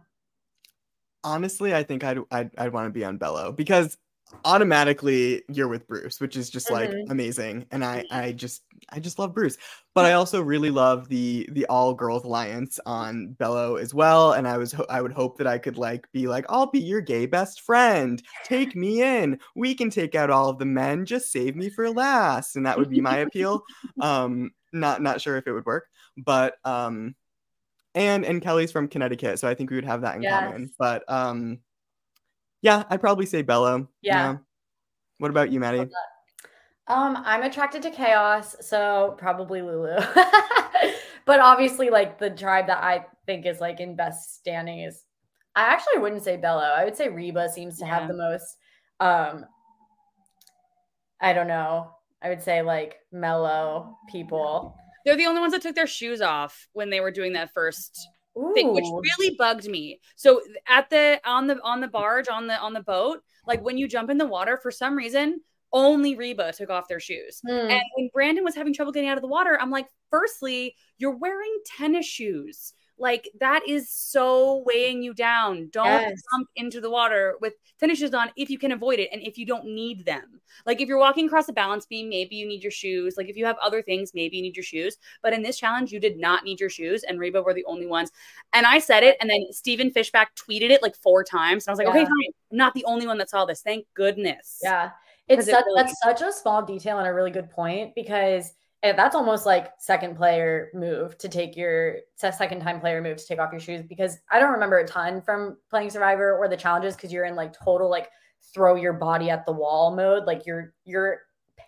Honestly, I think I'd I'd, I'd want to be on Belo because automatically you're with Bruce, which is just like mm-hmm. amazing. And I I just I just love Bruce. But I also really love the the all girls alliance on Belo as well. And I was I would hope that I could like be like, I'll be your gay best friend. Take me in. We can take out all of the men. Just save me for last. And that would be my appeal. Um, not not sure if it would work, but um and and Kelly's from Connecticut, so I think we would have that in yes. common. But um yeah, I'd probably say Belo. Yeah. yeah. What about you, Maddy? Um, I'm attracted to chaos, so probably Lulu. but obviously, like the tribe that I think is like in best standing is I actually wouldn't say Belo. I would say Reba seems to yeah. have the most um I don't know. I would say like mellow people. They're the only ones that took their shoes off when they were doing that first thing, which really bugged me. So at the on the on the barge on the on the boat, like when you jump in the water, for some reason, only Reba took off their shoes. Mm. And when Brandon was having trouble getting out of the water, I'm like, firstly, you're wearing tennis shoes. Like that is so weighing you down. Don't yes. jump into the water with tennis shoes on if you can avoid it and if you don't need them. Like if you're walking across a balance beam, maybe you need your shoes. Like if you have other things, maybe you need your shoes. But in this challenge, you did not need your shoes, and Reba were the only ones. And I said it, and then Stephen Fishbach tweeted it like four times. And I was like, yeah. okay, fine. I'm not the only one that saw this. Thank goodness. Yeah. It's such, it really- that's such a small detail and a really good point because that's almost like second player move to take your second time player move to take off your shoes because I don't remember a ton from playing Survivor or the challenges because you're in like total like throw your body at the wall mode, like you're you're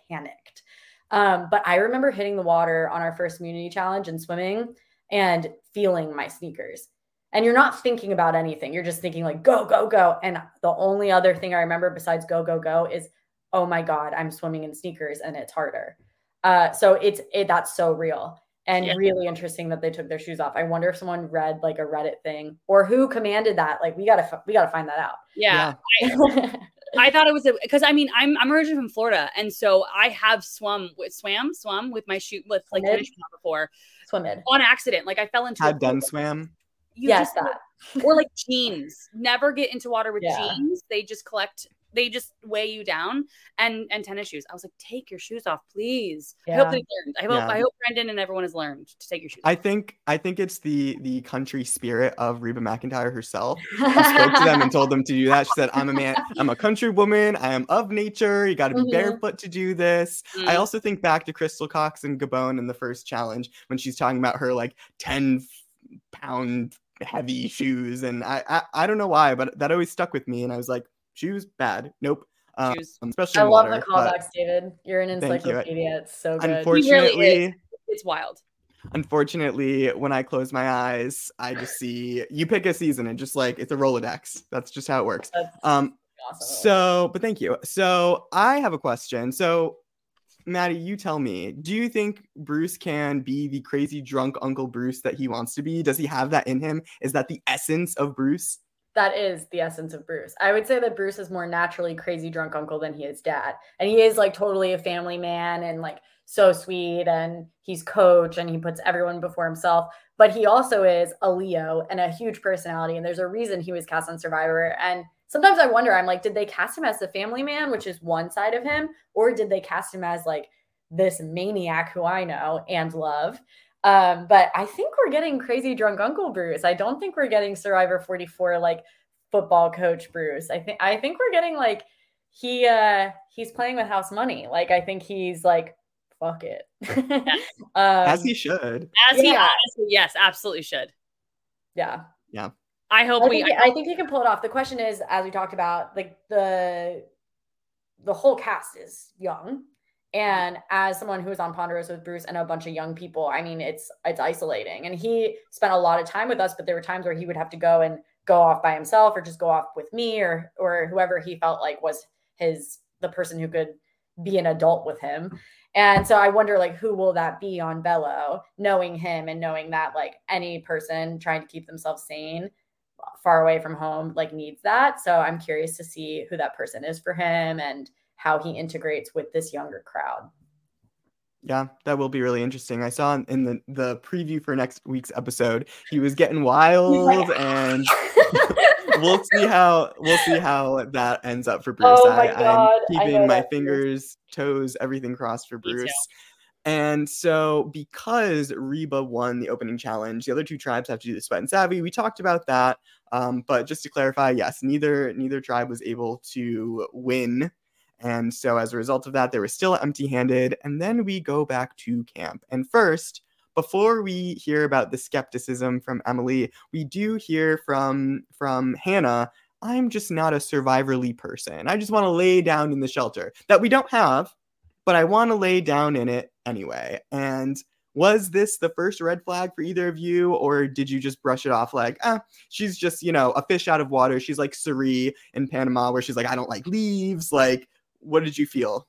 panicked. Um, but I remember hitting the water on our first community challenge and swimming and feeling my sneakers. and you're not thinking about anything. You're just thinking like go, go, go. And the only other thing I remember besides go, go, go is, oh my God, I'm swimming in sneakers and it's harder. Uh, so it's it that's so real and yeah. really interesting that they took their shoes off. I wonder if someone read like a Reddit thing or who commanded that. Like we gotta we gotta find that out. Yeah. yeah. I thought it was because I mean I'm I'm originally from Florida and so I have swum with swam swum with my shoe with like before swim on accident like I fell into had done swam you yes that or like jeans never get into water with yeah. jeans they just collect they just weigh you down and and tennis shoes. I was like, take your shoes off, please. Yeah. I hope they learned. I hope yeah. I hope Brandon and everyone has learned to take your shoes. I think I think it's the the country spirit of Reba McEntire herself. I spoke to them and told them to do that. She said, "I'm a man. I'm a country woman. I am of nature. You got to be mm-hmm. barefoot to do this." Mm-hmm. I mm. also think back to Crystal Cox and Gabon in the first challenge when she's talking about her like ten pound heavy shoes and I, I i don't know why but that always stuck with me and i was like shoes bad. Nope. Um, especially I love water, the callbacks, David. You're an encyclopedia. You. It's so good. Unfortunately, really it's wild. Unfortunately, when I close my eyes, I just see you pick a season and just like it's a Rolodex. That's just how it works. That's um awesome. so but thank you. So I have a question. So Maddy, you tell me, do you think Bruce can be the crazy drunk Uncle Bruce that he wants to be? Does he have that in him? Is that the essence of Bruce? That is the essence of Bruce. I would say that Bruce is more naturally crazy drunk uncle than he is dad. And he is like totally a family man and like so sweet and he's coach and he puts everyone before himself. But he also is a Leo and a huge personality. And there's a reason he was cast on Survivor. And sometimes I wonder, I'm like, did they cast him as the family man, which is one side of him, or did they cast him as like this maniac who I know and love? Um, but I think we're getting crazy drunk Uncle Bruce. I don't think we're getting Survivor 44 like football coach Bruce. I think I think we're getting like he uh he's playing with house money. Like I think he's like fuck it. um, as he should. As yeah. he yes, absolutely should. Yeah. Yeah. I hope I we think, I, I think he can pull it off. The question is, as we talked about, like the the whole cast is young and as someone who's on Ponderosa with Bruce and a bunch of young people, I mean, it's it's isolating. And he spent a lot of time with us, but there were times where he would have to go and go off by himself or just go off with me or or whoever he felt like was his the person who could be an adult with him. And so I wonder like who will that be on Belo, knowing him and knowing that like any person trying to keep themselves sane far away from home like needs that. So I'm curious to see who that person is for him and how he integrates with this younger crowd. Yeah, that will be really interesting. I saw in the the preview for next week's episode, he was getting wild, and we'll see how we'll see how that ends up for Bruce. Oh my I. I'm keeping my fingers, toes, everything crossed for Bruce. And so, because Reba won the opening challenge, the other two tribes have to do the sweat and savvy. We talked about that, um, but just to clarify, yes, neither neither tribe was able to win and so as a result of that, they were still empty handed. And then we go back to camp. And first, before we hear about the skepticism from Emily, we do hear from from Hannah. I'm just not a survivorly person. I just want to lay down in the shelter that we don't have, but I want to lay down in it anyway. And was this the first red flag for either of you, or did you just brush it off like, ah, she's just, you know, a fish out of water? She's like Cirie in Panama, where she's like, I don't like leaves. Like, what did you feel?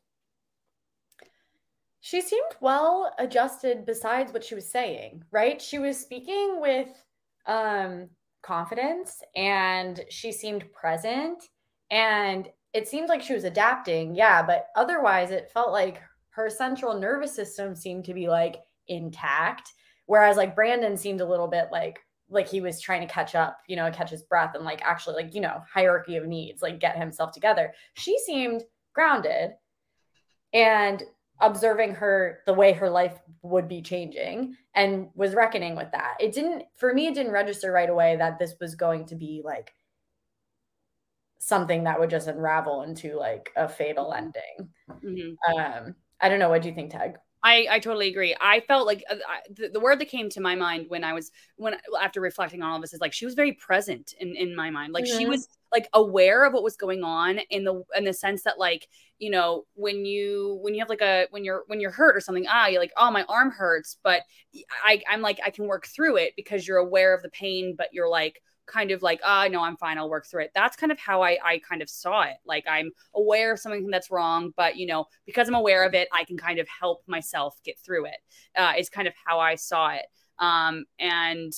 She seemed well adjusted besides what she was saying, right? She was speaking with um confidence and she seemed present and it seemed like she was adapting. Yeah, but otherwise it felt like her central nervous system seemed to be like intact whereas like Brandon seemed a little bit like like he was trying to catch up, you know, catch his breath and like actually like, you know, hierarchy of needs, like get himself together. She seemed grounded and observing her the way her life would be changing and was reckoning with that. It didn't for me it didn't register right away that this was going to be like something that would just unravel into like a fatal ending. Mm-hmm. Um I don't know what do you think Tag? I, I totally agree. I felt like uh, I, the, the, word that came to my mind when I was when after reflecting on all of this is like she was very present in in my mind. Like mm-hmm. she was like aware of what was going on in the in the sense that like you know when you when you have like a when you're when you're hurt or something ah you're like oh my arm hurts but i i'm like i can work through it because you're aware of the pain but you're like kind of like oh no i'm fine i'll work through it. That's kind of how i i kind of saw it. Like i'm aware of something that's wrong but you know because i'm aware of it i can kind of help myself get through it uh, is kind of how i saw it. Um and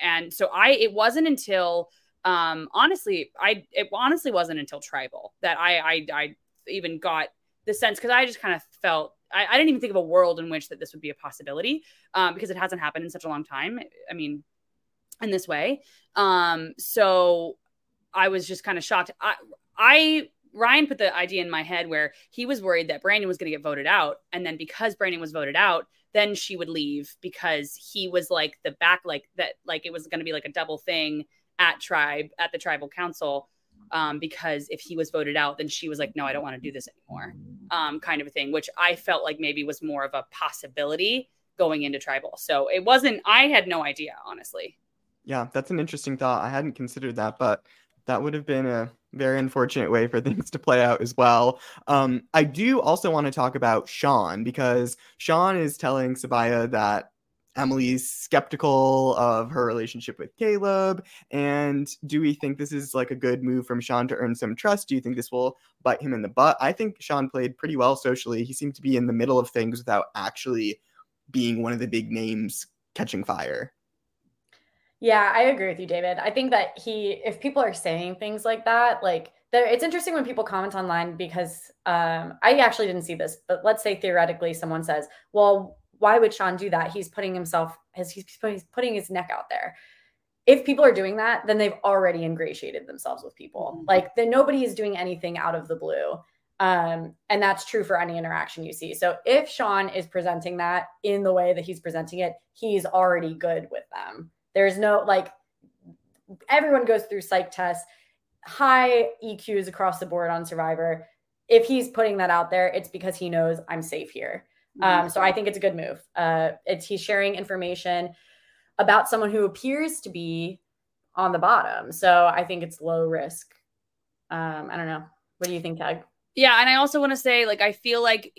and so i it wasn't until um honestly i it honestly wasn't until tribal that i i, I even got the sense because i just kind of felt I, I, didn't even think of a world in which that this would be a possibility um, because it hasn't happened in such a long time i mean in this way. Um so i was just kind of shocked. I i ryan put the idea in my head where he was worried that brandon was going to get voted out and then because brandon was voted out then she would leave because he was like the back like that like it was going to be like a double thing at tribe at the tribal council um, because if he was voted out then she was like no i don't want to do this anymore um, kind of a thing which i felt like maybe was more of a possibility going into tribal. So it wasn't i had no idea honestly. Yeah that's an interesting thought. I hadn't considered that but that would have been a very unfortunate way for things to play out as well. Um, I do also want to talk about Sean because Sean is telling Sabiyah that Emily's skeptical of her relationship with Caleb. And do we think this is like a good move from Sean to earn some trust? Do you think this will bite him in the butt? I think Sean played pretty well socially. He seemed to be in the middle of things without actually being one of the big names catching fire. Yeah, I agree with you, David. I think that he, if people are saying things like that, like it's interesting when people comment online because um, I actually didn't see this, but let's say theoretically someone says, well, why would Sean do that? He's putting himself, his, he's putting his neck out there. If people are doing that, then they've already ingratiated themselves with people. Mm-hmm. Like then nobody is doing anything out of the blue. Um, and that's true for any interaction you see. So if Sean is presenting that in the way that he's presenting it, he's already good with them. There's no like everyone goes through psych tests, high EQs across the board on Survivor. If he's putting that out there, it's because he knows I'm safe here. Mm-hmm. Um, so I think it's a good move. Uh, it's he's sharing information about someone who appears to be on the bottom. So I think it's low risk. Um, I don't know. What do you think, Tag? Yeah, and I also want to say, like, I feel like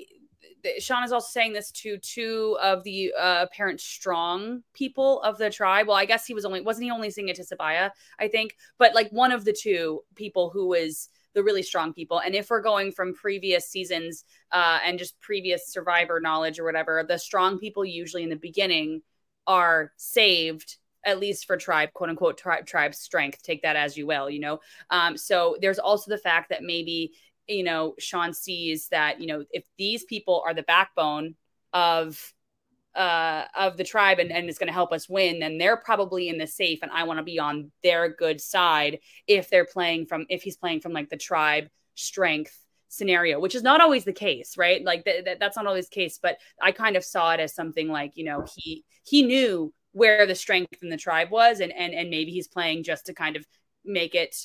Sean is also saying this to two of the uh, apparent strong people of the tribe. Well, I guess he was only wasn't he only saying it to Sabiyah, I think, but like one of the two people who was the really strong people. And if we're going from previous seasons uh, and just previous survivor knowledge or whatever, the strong people usually in the beginning are saved at least for tribe quote unquote tribe tribe strength take that as you will you know um, so there's also the fact that maybe you know, Sean sees that, you know, if these people are the backbone of uh of the tribe and, and is going to help us win, then they're probably in the safe and I want to be on their good side if they're playing from if he's playing from like the tribe strength scenario, which is not always the case, right? Like th- th- that's not always the case, but I kind of saw it as something like, you know, he he knew where the strength in the tribe was and and and maybe he's playing just to kind of make it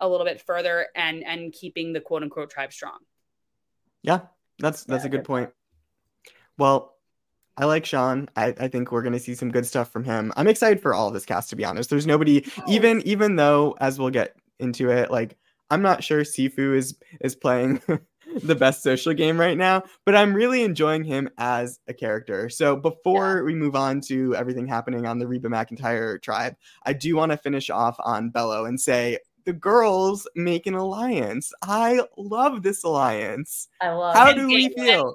a little bit further and and keeping the quote unquote tribe strong. Yeah, that's that's yeah, a good point. Well, I like Sean. I, I think we're gonna see some good stuff from him. I'm excited for all of this cast to be honest. There's nobody oh. even even though as we'll get into it, like I'm not sure Sifu is is playing the best social game right now, but I'm really enjoying him as a character. So before yeah. we move on to everything happening on the Reba McEntire tribe, I do want to finish off on Belo and say the girls make an alliance. I love this alliance. I love. It. How do we feel?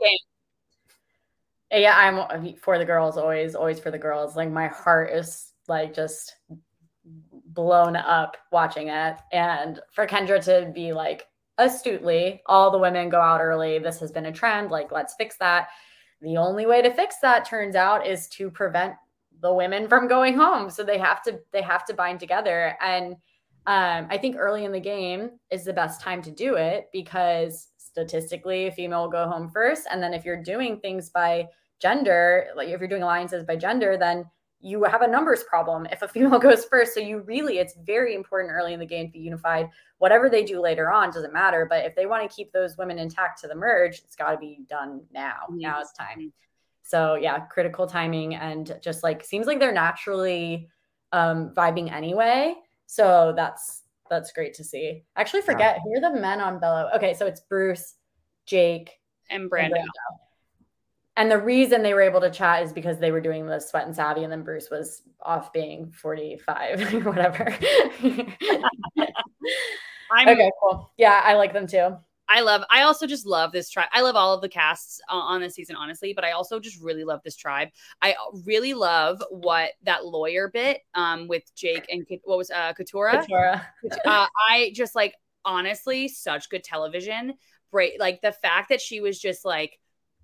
Yeah, I'm for the girls. Always, always for the girls. Like my heart is like just blown up watching it, and for Kendra to be like astutely, all the women go out early. This has been a trend. Like, let's fix that. The only way to fix that turns out is to prevent the women from going home. So they have to they have to bind together and um, I think early in the game is the best time to do it because statistically, a female will go home first. And then if you're doing things by gender, like if you're doing alliances by gender, then you have a numbers problem if a female goes first. So you really, it's very important early in the game to be unified. Whatever they do later on doesn't matter. But if they want to keep those women intact to the merge, it's got to be done now. Yes. Now it's time. So yeah, critical timing and just like seems like they're naturally um, vibing anyway. So that's that's great to see. I actually forget yeah. who are the men on Belo. Okay, so it's Bruce, Jake, and Brando. and Brando. And the reason they were able to chat is because they were doing the sweat and savvy, and then Bruce was off being 45 or whatever. okay, cool. Yeah, I like them too. I love. I also just love this tribe. I love all of the casts uh, on this season, honestly. But I also just really love this tribe. I really love what that lawyer bit um with Jake and what was uh Katurah. Katurah. uh, I just like honestly such good television. Break, like the fact that she was just like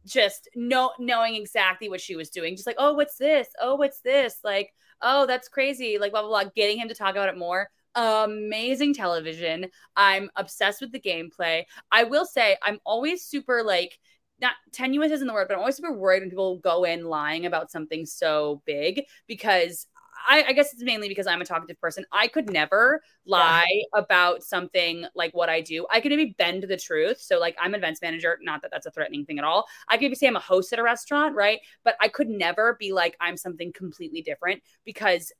just know knowing exactly what she was doing just like oh what's this oh what's this like oh that's crazy like blah blah blah getting him to talk about it more amazing television. I'm obsessed with the gameplay. I will say I'm always super like not tenuous isn't the word, but I'm always super worried when people go in lying about something so big because I, I, guess it's mainly because I'm a talkative person. I could never lie yeah. about something like what I do. I could maybe bend the truth. So, like, I'm an events manager. Not that that's a threatening thing at all. I could say I'm a host at a restaurant, right? But I could never be like I'm something completely different because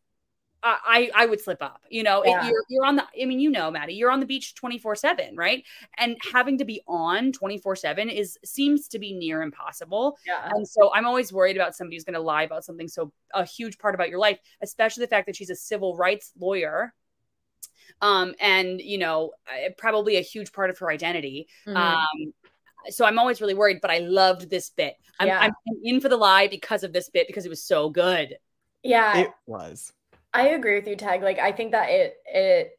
I I would slip up. You know, yeah. you're you're on the. I mean, you know, Maddy, you're on the beach twenty four seven, right? And having to be on twenty four seven is seems to be near impossible. Yeah. And so I'm always worried about somebody who's going to lie about something so a huge part about your life, especially the fact that she's a civil rights lawyer. Um, and you know, probably a huge part of her identity. Mm-hmm. Um, so I'm always really worried, but I loved this bit. I'm, yeah. I'm in for the lie because of this bit because it was so good. Yeah, it was. I agree with you, Tag. Like I think that it it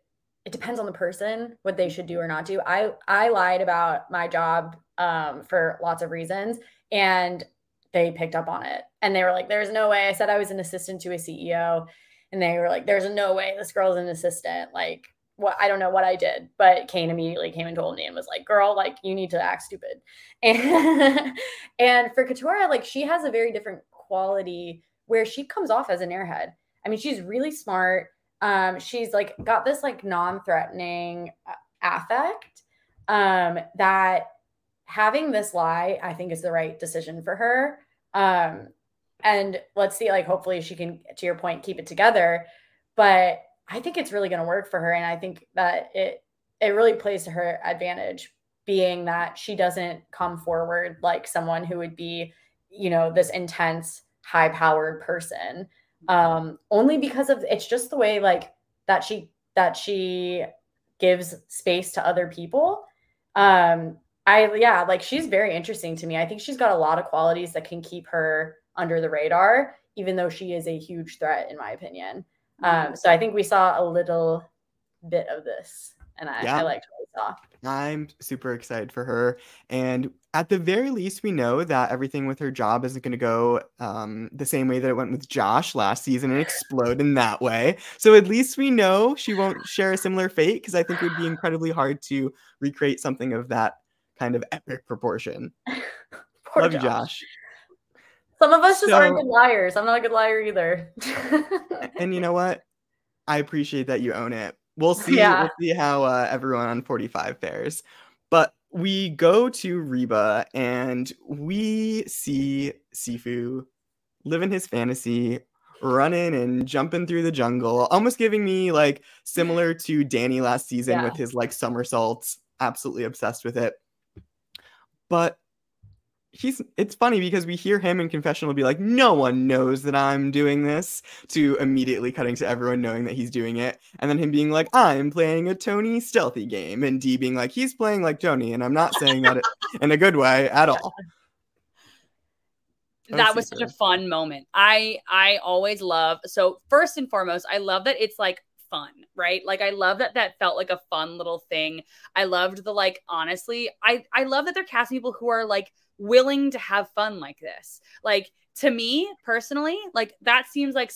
it depends on the person what they should do or not do. I I lied about my job um, for lots of reasons, and they picked up on it, and they were like, "There's no way." I said I was an assistant to a CEO, and they were like, "There's no way this girl's an assistant." Like what I don't know what I did, but Kane immediately came and told me and was like, "Girl, like you need to act stupid." And and for Katurah, like she has a very different quality where she comes off as an airhead I mean, she's really smart. Um, she's like got this like non-threatening uh, affect um, that having this lie, I think, is the right decision for her. Um, and let's see, like, hopefully she can, to your point, keep it together. But I think it's really going to work for her, and I think that it it really plays to her advantage, being that she doesn't come forward like someone who would be, you know, this intense, high powered person um only because of it's just the way like that she that she gives space to other people um i yeah like she's very interesting to me i think she's got a lot of qualities that can keep her under the radar even though she is a huge threat in my opinion mm-hmm. um so i think we saw a little bit of this and i, yeah. I liked what we saw I'm super excited for her. And at the very least, we know that everything with her job isn't going to go um, the same way that it went with Josh last season and explode in that way. So at least we know she won't share a similar fate because I think it would be incredibly hard to recreate something of that kind of epic proportion. Love Josh. you, Josh. Some of us just so, aren't good liars. I'm not a good liar either. and you know what? I appreciate that you own it. We'll see. Yeah. We'll see how uh, everyone on 45 fares. But we go to Reba and we see Sifu living his fantasy, running and jumping through the jungle, almost giving me like similar to Danny last season yeah. with his like somersaults. Absolutely obsessed with it. But he's it's funny because we hear him in confessional be like no one knows that i'm doing this to immediately cutting to everyone knowing that he's doing it and then him being like i'm playing a tony stealthy game and d being like he's playing like tony and i'm not saying that in a good way at all that was such a fun moment i i always love so first and foremost i love that it's like fun, right? Like I love that that felt like a fun little thing. I loved the like honestly, I I love that they're casting people who are like willing to have fun like this. Like to me personally, like that seems like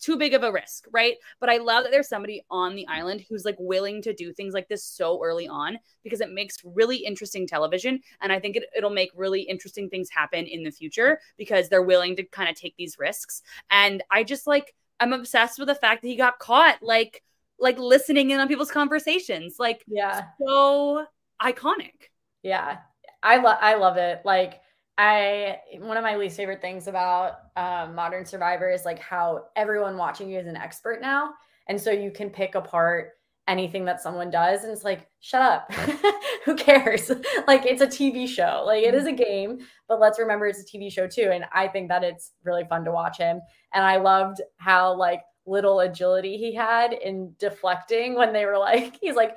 too big of a risk, right? But I love that there's somebody on the island who's like willing to do things like this so early on because it makes really interesting television. And I think it, it'll make really interesting things happen in the future because they're willing to kind of take these risks. And I just like, I'm obsessed with the fact that he got caught like, like listening in on people's conversations. Like, yeah, so iconic. Yeah. I love I love it. Like I one of my least favorite things about um, Modern Survivor is like how everyone watching you is an expert now, and so you can pick apart anything that someone does and it's like shut up. Who cares? Like it's a tv show. Like it is a game but let's remember it's a tv show too. And i think that it's really fun to watch him. And i loved how like little agility he had in deflecting when they were like he's like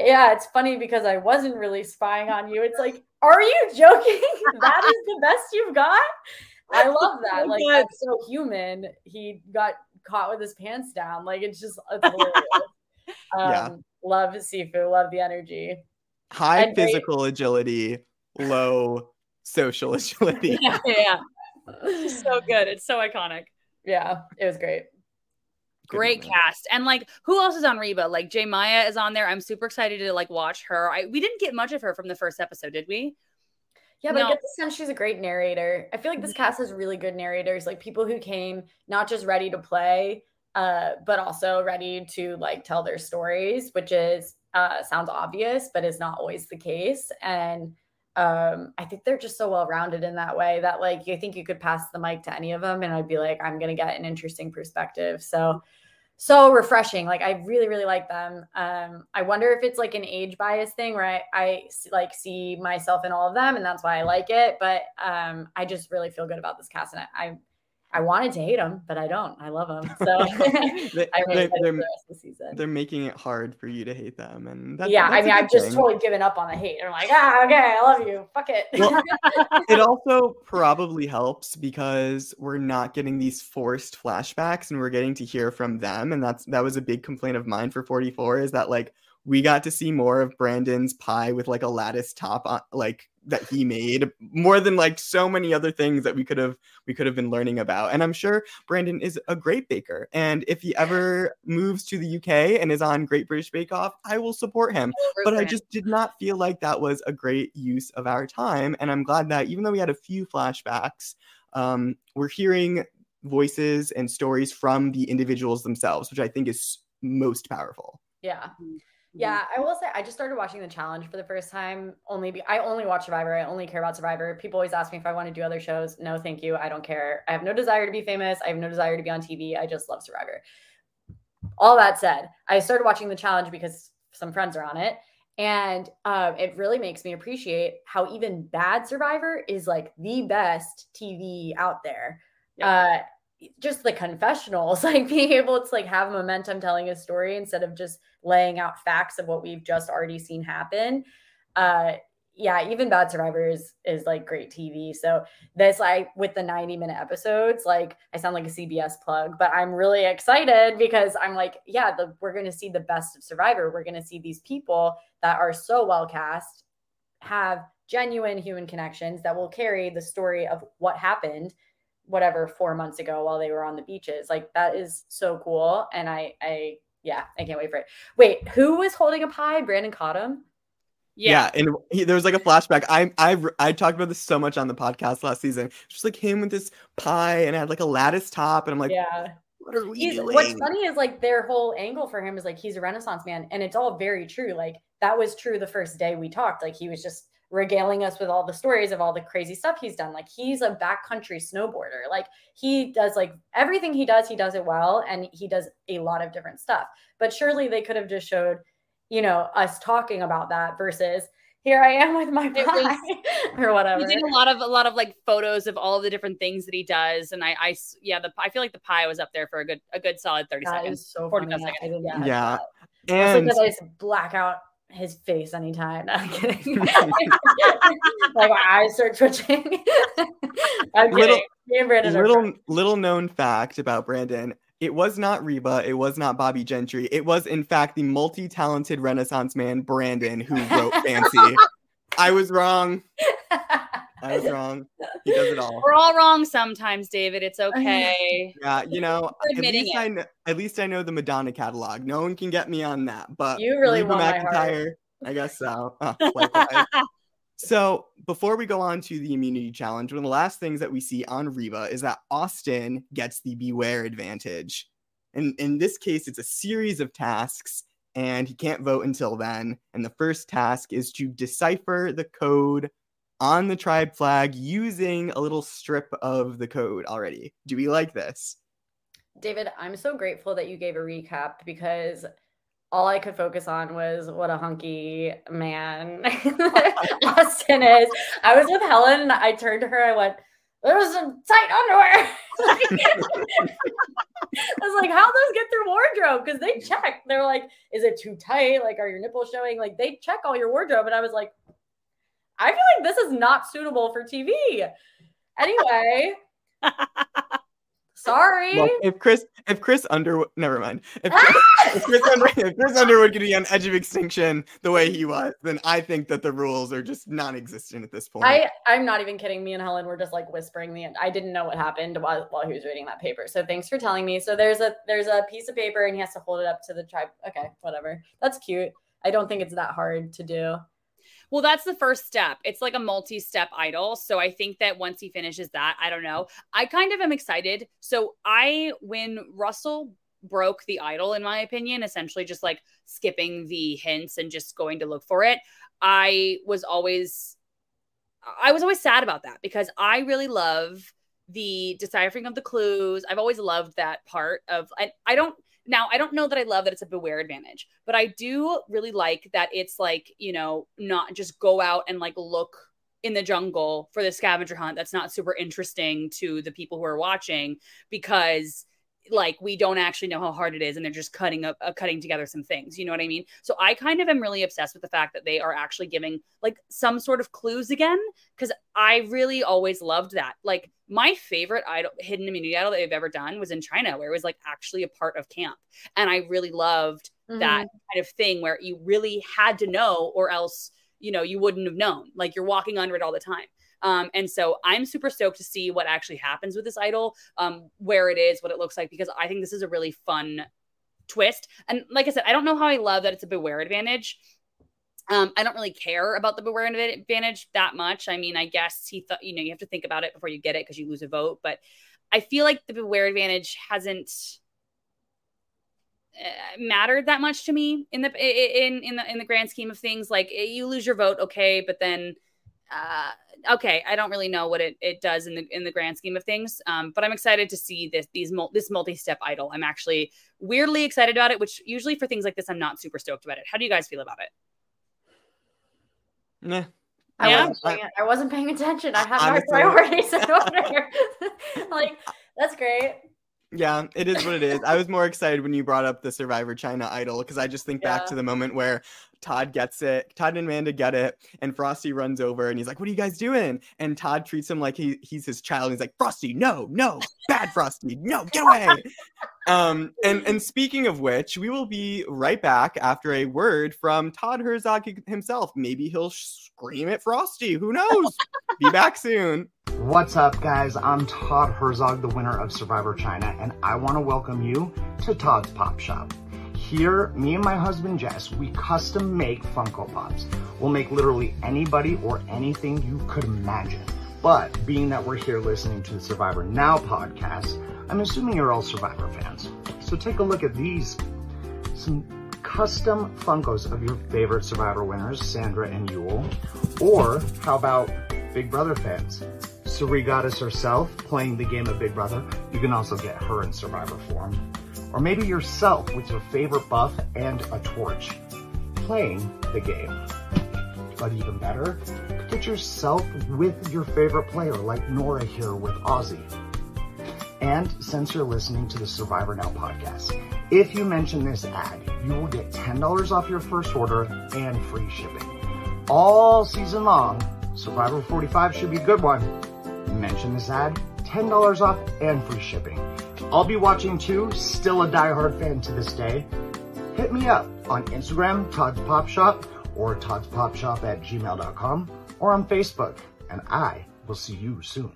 yeah it's funny because i wasn't really spying on you it's like are you joking that is the best you've got i love that like that's so human he got caught with his pants down. Like it's just it's hilarious. um, yeah. Love Sifu. Love the energy. High and physical great. agility, low social agility. yeah, yeah. so good. It's so iconic. Yeah, it was great. Great cast. And like who else is on Reba? Like J. Maya is on there. I'm super excited to like watch her. I we didn't get much of her from the first episode, did we? Yeah, but no. I get the sense she's a great narrator. I feel like this cast has really good narrators, like people who came not just ready to play, uh, but also ready to like tell their stories, which is uh, sounds obvious, but is not always the case. And um, I think they're just so well rounded in that way that like you think you could pass the mic to any of them, and I'd be like, I'm gonna get an interesting perspective. So so refreshing. Like I really, really like them. Um, I wonder if it's like an age bias thing where I, I like see myself in all of them and that's why I like it. But um, I just really feel good about this cast and I, I wanted to hate them, but I don't. I love them. So they, I'm really excited for the rest of the season. They're making it hard for you to hate them, and that's, yeah, that's I mean, I've just totally given up on the hate. I'm like, ah, okay, I love you. Fuck it. Well, it also probably helps because we're not getting these forced flashbacks, and we're getting to hear from them, and that's that was a big complaint of mine for 44 is that like we got to see more of Brandon's pie with like a lattice top on, like that he made more than like so many other things that we could have we could have been learning about. And i'm sure brandon is a great baker. And if he ever moves to the uk and is on great british bake off i will support him. But i just did not feel like that was a great use of our time. And i'm glad that even though we had a few flashbacks um, we're hearing voices and stories from the individuals themselves which i think is most powerful. Yeah. Mm. Yeah, I will say I just started watching the challenge for the first time. Only be, I only watch Survivor. I only care about Survivor. People always ask me if I want to do other shows. No, thank you. I don't care. I have no desire to be famous. I have no desire to be on TV. I just love Survivor. All that said, I started watching the challenge because some friends are on it, and uh, it really makes me appreciate how even bad Survivor is like the best TV out there. Yeah. Uh, just the confessionals, like being able to like have momentum telling a story instead of just laying out facts of what we've just already seen happen. Uh yeah, even Bad Survivors is like great TV. So this like with the 90 minute episodes, like I sound like a CBS plug, but I'm really excited because I'm like, yeah, the, we're to see the best of Survivor. We're to see these people that are so well cast have genuine human connections that will carry the story of what happened whatever four months ago while they were on the beaches. Like that is so cool. And I, I, yeah, I can't wait for it. Wait, who was holding a pie? Brandon caught him. Yeah, yeah and he, there was like a flashback. I I I talked about this so much on the podcast last season. Just like him with this pie and had like a lattice top, and I'm like, yeah. What are we he's, doing? What's funny is like their whole angle for him is like he's a Renaissance man, and it's all very true. Like that was true the first day we talked. Like he was just regaling us with all the stories of all the crazy stuff he's done. Like he's a backcountry snowboarder. Like he does like everything he does, he does it well and he does a lot of different stuff. But surely they could have just showed, you know, us talking about that versus here I am with my pie or whatever. He did a lot of a lot of like photos of all the different things that he does, and I, I yeah, the I feel like the pie was up there for a good a good solid thirty that seconds. so funny. Seconds. Yeah, yeah. and because I just black out his face anytime. No, I'm kidding. like my eyes start twitching. I'm little, little, little known fact about Brandon. It was not Reba. It was not Bobbie Gentry. It was, in fact, the multi-talented Renaissance man Brandon who wrote Fancy. I was wrong. I was wrong. He does it all. We're all wrong sometimes, David. It's okay. Yeah, you know, at least it. I know, at least I know the Madonna catalog. No one can get me on that. But you really Reba want McEntire, I guess so. Oh, so before we go on to the immunity challenge, one of the last things that we see on Reba is that Austin gets the beware advantage. And in this case, it's a series of tasks, and he can't vote until then. And the first task is to decipher the code on the tribe flag using a little strip of the code already. Do we like this? David, I'm so grateful that you gave a recap because all I could focus on was what a hunky man Austin is. I was with Helen and I turned to her, I went, there was some tight underwear. I was like, how those get through wardrobe? Because they check. They're like, is it too tight? Like, are your nipples showing? Like, they check all your wardrobe. And I was like, I feel like this is not suitable for TV. Anyway, Sorry. Well, if Chris, if Chris Underwood, never mind. If Chris, if, Chris Underwood, if Chris Underwood could be on edge of extinction the way he was, then I think that the rules are just non-existent at this point. I, I'm not even kidding. Me and Helen were just like whispering the end. I didn't know what happened while, while he was reading that paper. So thanks for telling me. So there's a there's a piece of paper and he has to hold it up to the tribe. Okay, whatever. That's cute. I don't think it's that hard to do. Well, that's the first step. It's like a multi step idol. So I think that once he finishes that, I don't know. I kind of am excited. So I, when Russell broke the idol, in my opinion, essentially just like skipping the hints and just going to look for it, I was always. I was always sad about that because I really love the deciphering of the clues. I've always loved that part of I, I don't now, I don't know that I love that it's a beware advantage, but I do really like that it's like, you know, not just go out and like look in the jungle for the scavenger hunt. That's not super interesting to the people who are watching because like we don't actually know how hard it is and they're just cutting up uh, cutting together some things. You know what i mean? So i kind of am really obsessed with the fact that they are actually giving like some sort of clues again because i really always loved that. Like my favorite idol hidden immunity idol that they've ever done was in china where it was like actually a part of camp and i really loved mm-hmm. that kind of thing where you really had to know or else you know you wouldn't have known like you're walking under it all the time um, and so I'm super stoked to see what actually happens with this idol, um, where it is, what it looks like, because I think this is a really fun twist. And like I said, I don't know how I love that it's a beware advantage. Um, I don't really care about the beware advantage that much. I mean, I guess he thought, you know, you have to think about it before you get it because you lose a vote. But I feel like the beware advantage hasn't uh, mattered that much to me in the in in the in the grand scheme of things. Like you lose your vote, okay, but then uh, okay, I don't really know what it, it does in the in the grand scheme of things. Um, but I'm excited to see this these this multi step idol. I'm actually weirdly excited about it, which usually for things like this I'm not super stoked about it. How do you guys feel about it? Nah. I, yeah? wasn't paying, I wasn't paying attention. I have my priorities in order. like that's great. Yeah, it is what it is. I was more excited when you brought up the Survivor China idol because I just think yeah. back to the moment where Todd gets it, Todd and Amanda get it, and Frosty runs over and he's like, "What are you guys doing?" And Todd treats him like he he's his child. He's like, "Frosty, no, no, bad Frosty, no, get away." um, and and speaking of which, we will be right back after a word from Todd Herzog himself. Maybe he'll scream at Frosty. Who knows? be back soon. What's up, guys? I'm Todd Herzog, the winner of Survivor China, and I want to welcome you to Todd's Pop Shop. Here, me and my husband Jess, we custom make Funko Pops. We'll make literally anybody or anything you could imagine. But being that we're here listening to the Survivor Now podcast, I'm assuming you're all Survivor fans. So take a look at these. Some custom Funkos of your favorite Survivor winners, Sandra and Yul. Or how about Big Brother fans? Cirie Goddess herself playing the game of Big Brother. You can also get her in Survivor form. Or maybe yourself with your favorite buff and a torch, playing the game. But even better, get yourself with your favorite player like Nora here with Ozzy. And since you're listening to the Survivor Now podcast, if you mention this ad, you will get $10 off your first order and free shipping. All season long, Survivor 45 should be a good one. Mention this ad, $10 off and free shipping. I'll be watching too, still a diehard fan to this day. Hit me up on Instagram, Todd's Pop Shop, or Todd's Pop Shop at gmail.com, or on Facebook, and I will see you soon.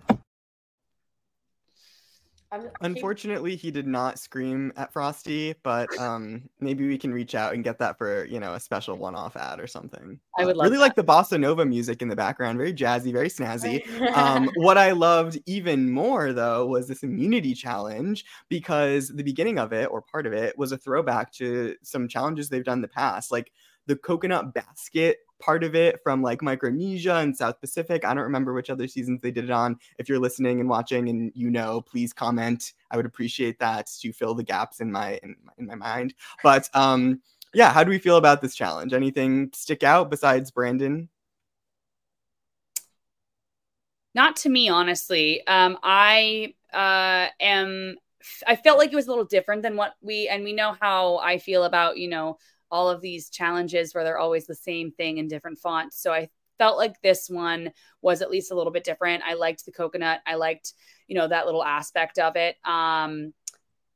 Unfortunately, he did not scream at Frosty, but um, maybe we can reach out and get that for you know a special one-off ad or something. I would uh, really that. like the bossa nova music in the background, very jazzy, very snazzy. um, what I loved even more though was this immunity challenge because the beginning of it or part of it was a throwback to some challenges they've done in the past, like the coconut basket part of it from like Micronesia and South Pacific. I don't remember which other seasons they did it on. If you're listening and watching and you know, please comment. I would appreciate that to fill the gaps in my in, in my mind. But um yeah, how do we feel about this challenge? Anything stick out besides Brandon? Not to me, honestly. Um, I uh, am. I felt like it was a little different than what we, and we know how I feel about you know all of these challenges where they're always the same thing in different fonts. So I felt like this one was at least a little bit different. I liked the coconut. I liked, you know, that little aspect of it. Um,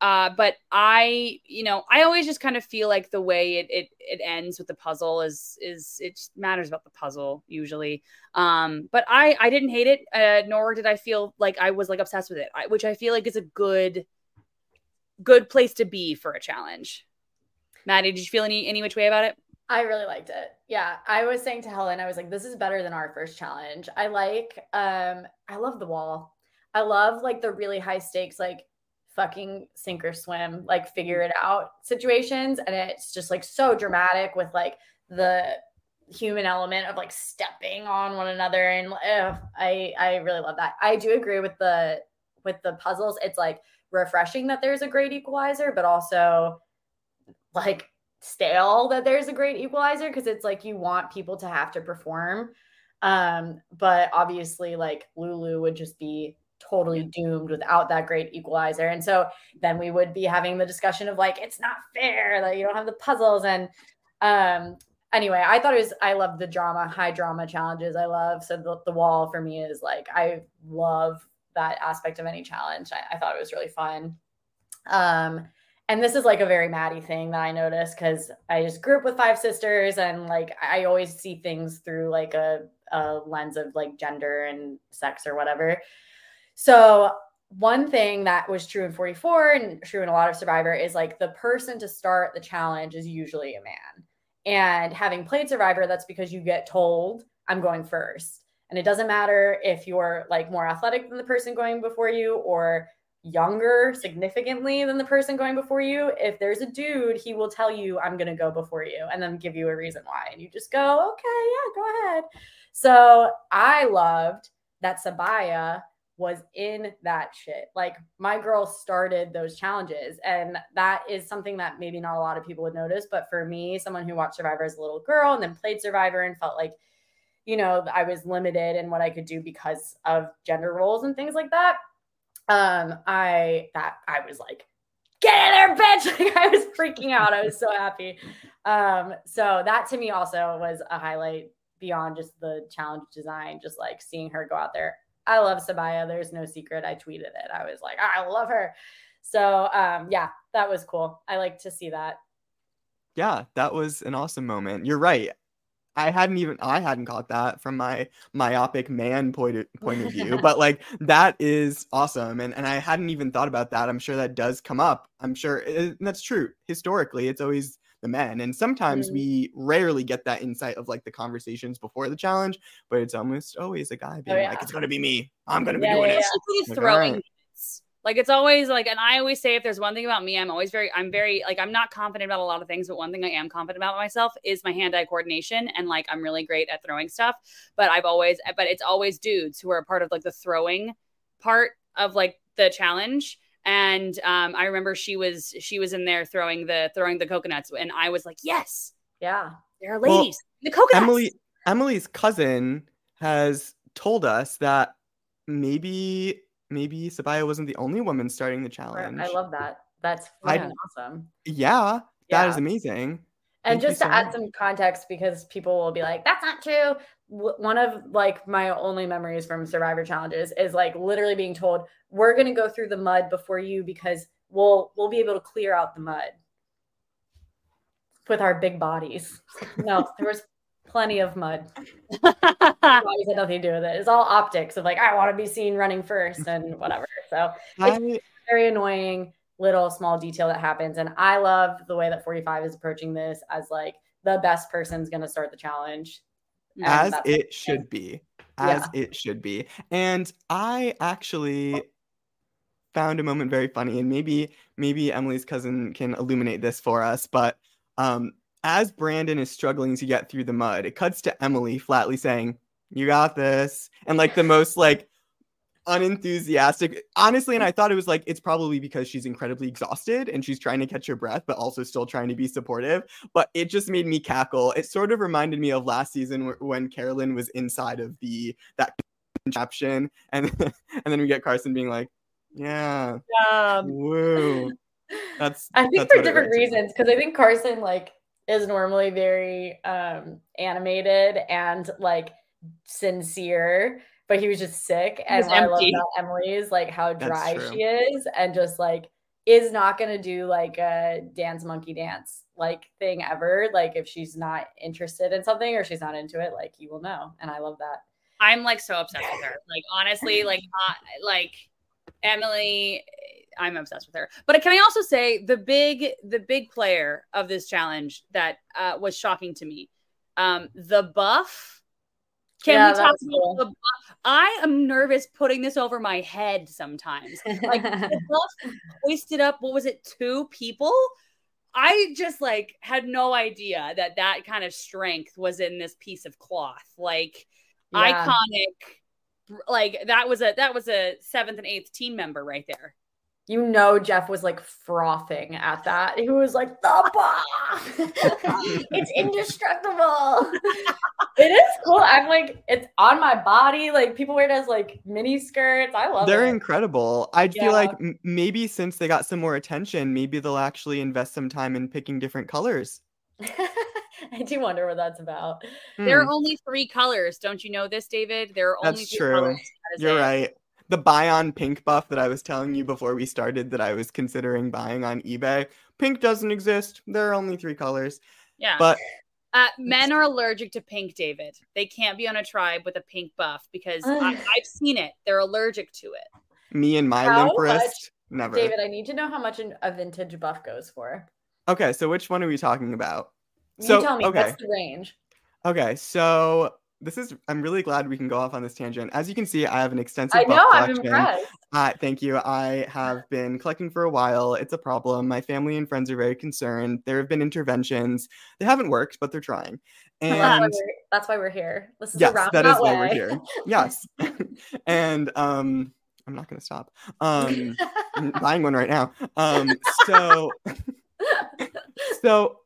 uh, but I, you know, I always just kind of feel like the way it it it ends with the puzzle is is it matters about the puzzle usually. Um, but I I didn't hate it, uh, nor did I feel like I was like obsessed with it, which I feel like is a good good place to be for a challenge. Maddy, did you feel any any which way about it? I really liked it. Yeah, I was saying to Helen, I was like, this is better than our first challenge. I like, um, I love the wall. I love like the really high stakes, like fucking sink or swim, like figure it out situations. And it's just like so dramatic with like the human element of like stepping on one another. And ugh, I, I really love that. I do agree with the, with the puzzles. It's like refreshing that there's a great equalizer, but also like stale that there's a great equalizer because it's like you want people to have to perform. Um, but obviously, like Lulu would just be totally doomed without that great equalizer. And so then we would be having the discussion of like, it's not fair that you don't have the puzzles. And um, anyway, I thought it was, I love the drama, high drama challenges. I love, so the, the wall for me is like, I love that aspect of any challenge. I, I thought it was really fun. Um, and this is like a very Maddy thing that I noticed because I just grew up with five sisters and like I always see things through like a, a lens of like gender and sex or whatever. So one thing that was true in 44 and true in a lot of Survivor is like the person to start the challenge is usually a man. And having played Survivor, that's because you get told, I'm going first. And it doesn't matter if you're like more athletic than the person going before you or younger significantly than the person going before you, if there's a dude, he will tell you, I'm going to go before you and then give you a reason why. And you just go, okay, yeah, go ahead. So I loved that Sabiyah was in that shit. Like my girl started those challenges. And that is something that maybe not a lot of people would notice. But for me, someone who watched Survivor as a little girl and then played Survivor and felt like, you know, I was limited in what I could do because of gender roles and things like that um, I that I was like, get in there, bitch! Like I was freaking out. I was so happy. Um, so that to me also was a highlight beyond just the challenge design, just like seeing her go out there. I love Sabiyah. There's no secret. I tweeted it. I was like, I love her. So um, yeah, that was cool. I like to see that. Yeah, that was an awesome moment. You're right. I hadn't even I hadn't caught that from my myopic man point of, point of view, but like that is awesome, and and I hadn't even thought about that. I'm sure that does come up. I'm sure it, that's true. Historically, it's always the men, and sometimes mm. we rarely get that insight of like the conversations before the challenge, but it's almost always a guy oh, being oh, yeah. like, "It's gonna be me. I'm gonna yeah, be doing yeah, it." Yeah. Like, throwing. Right. Like it's always like, and I always say if there's one thing about me, I'm always very, I'm very like, I'm not confident about a lot of things, but one thing I am confident about myself is my hand eye coordination. And like, I'm really great at throwing stuff, but I've always, but it's always dudes who are a part of like the throwing part of like the challenge. And um, I remember she was, she was in there throwing the, throwing the coconuts. And I was like, yes. Yeah. There are ladies. Well, the coconuts. Emily, Emily's cousin has told us that maybe maybe Sabiyah wasn't the only woman starting the challenge. I love that. That's awesome. Yeah, that yeah. is amazing. And Thank just to so add much. some context, because people will be like, "That's not true." One of like my only memories from Survivor challenges is like literally being told, "We're going to go through the mud before you because we'll we'll be able to clear out the mud with our big bodies." No, there was plenty of mud. Bodies had nothing to do with it. It's all optics of like I want to be seen running first and whatever. So it's very annoying little small detail that happens. And I love the way that 45 is approaching this as like the best person's going to start the challenge. As it should be. As yeah. it should be. And I actually found a moment very funny and maybe maybe Emily's cousin can illuminate this for us, but um as Brandon is struggling to get through the mud, it cuts to Emily flatly saying, You got this. And like the most like unenthusiastic. Honestly, and I thought it was like it's probably because she's incredibly exhausted and she's trying to catch her breath, but also still trying to be supportive. But it just made me cackle. It sort of reminded me of last season when Carolyn was inside of the that contraption, and and then we get Carson being like, "Yeah, Um, woo." That's I think that's for different reminds me of. reasons because I think Carson like is normally very um animated and like sincere, but he was just sick. And was what I love empty. about Emily is like how dry she is and just like is not gonna do like a dance monkey dance like thing ever. Like if she's not interested in something or she's not into it, like you will know. And I love that. I'm like so obsessed with her. Like honestly, like uh, like Emily, I'm obsessed with her. But can I also say the big the big player of this challenge that uh, was shocking to me, um, the buff. Can Yeah, we talk about cool. the buff? I am nervous putting this over my head sometimes. Like the buff hoisted up. What was it? Two people. I just like had no idea that that kind of strength was in this piece of cloth. Like Yeah. iconic like that was a that was a seventh and eighth team member right there you know Jeff was like frothing at that. He was like, the buff. it's indestructible. it is cool. I'm like, it's on my body. Like people wear it as like mini skirts. I love it. They're it. incredible. I feel like m- maybe since they got some more attention, maybe they'll actually invest some time in picking different colors. I do wonder what that's about. there Hmm, are only three colors don't you know this david there are only That's three true. colors You're it. right. The buy on pink buff that I was telling you before we started that I was considering buying on eBay. Pink doesn't exist. There are only three colors. yeah But uh, men are allergic to pink david they can't be on a tribe with a pink buff because I, I've seen it they're allergic to it me and my How limp much- wrist, never. David, I need to know how much a vintage buff goes for. Okay, so which one are we talking about? You So, tell me okay. what's the range. Okay, so this is I'm really glad we can go off on this tangent. As you can see, I have an extensive I know, I'm collection. impressed. Uh, thank you. I have been collecting for a while. It's a problem. My family and friends are very concerned. There have been interventions. They haven't worked, but they're trying. that's, why And we're, that's why we're here. This is yes, that is way. why we're here. Yes. and um I'm not gonna stop. Um I'm buying one right now. Um so so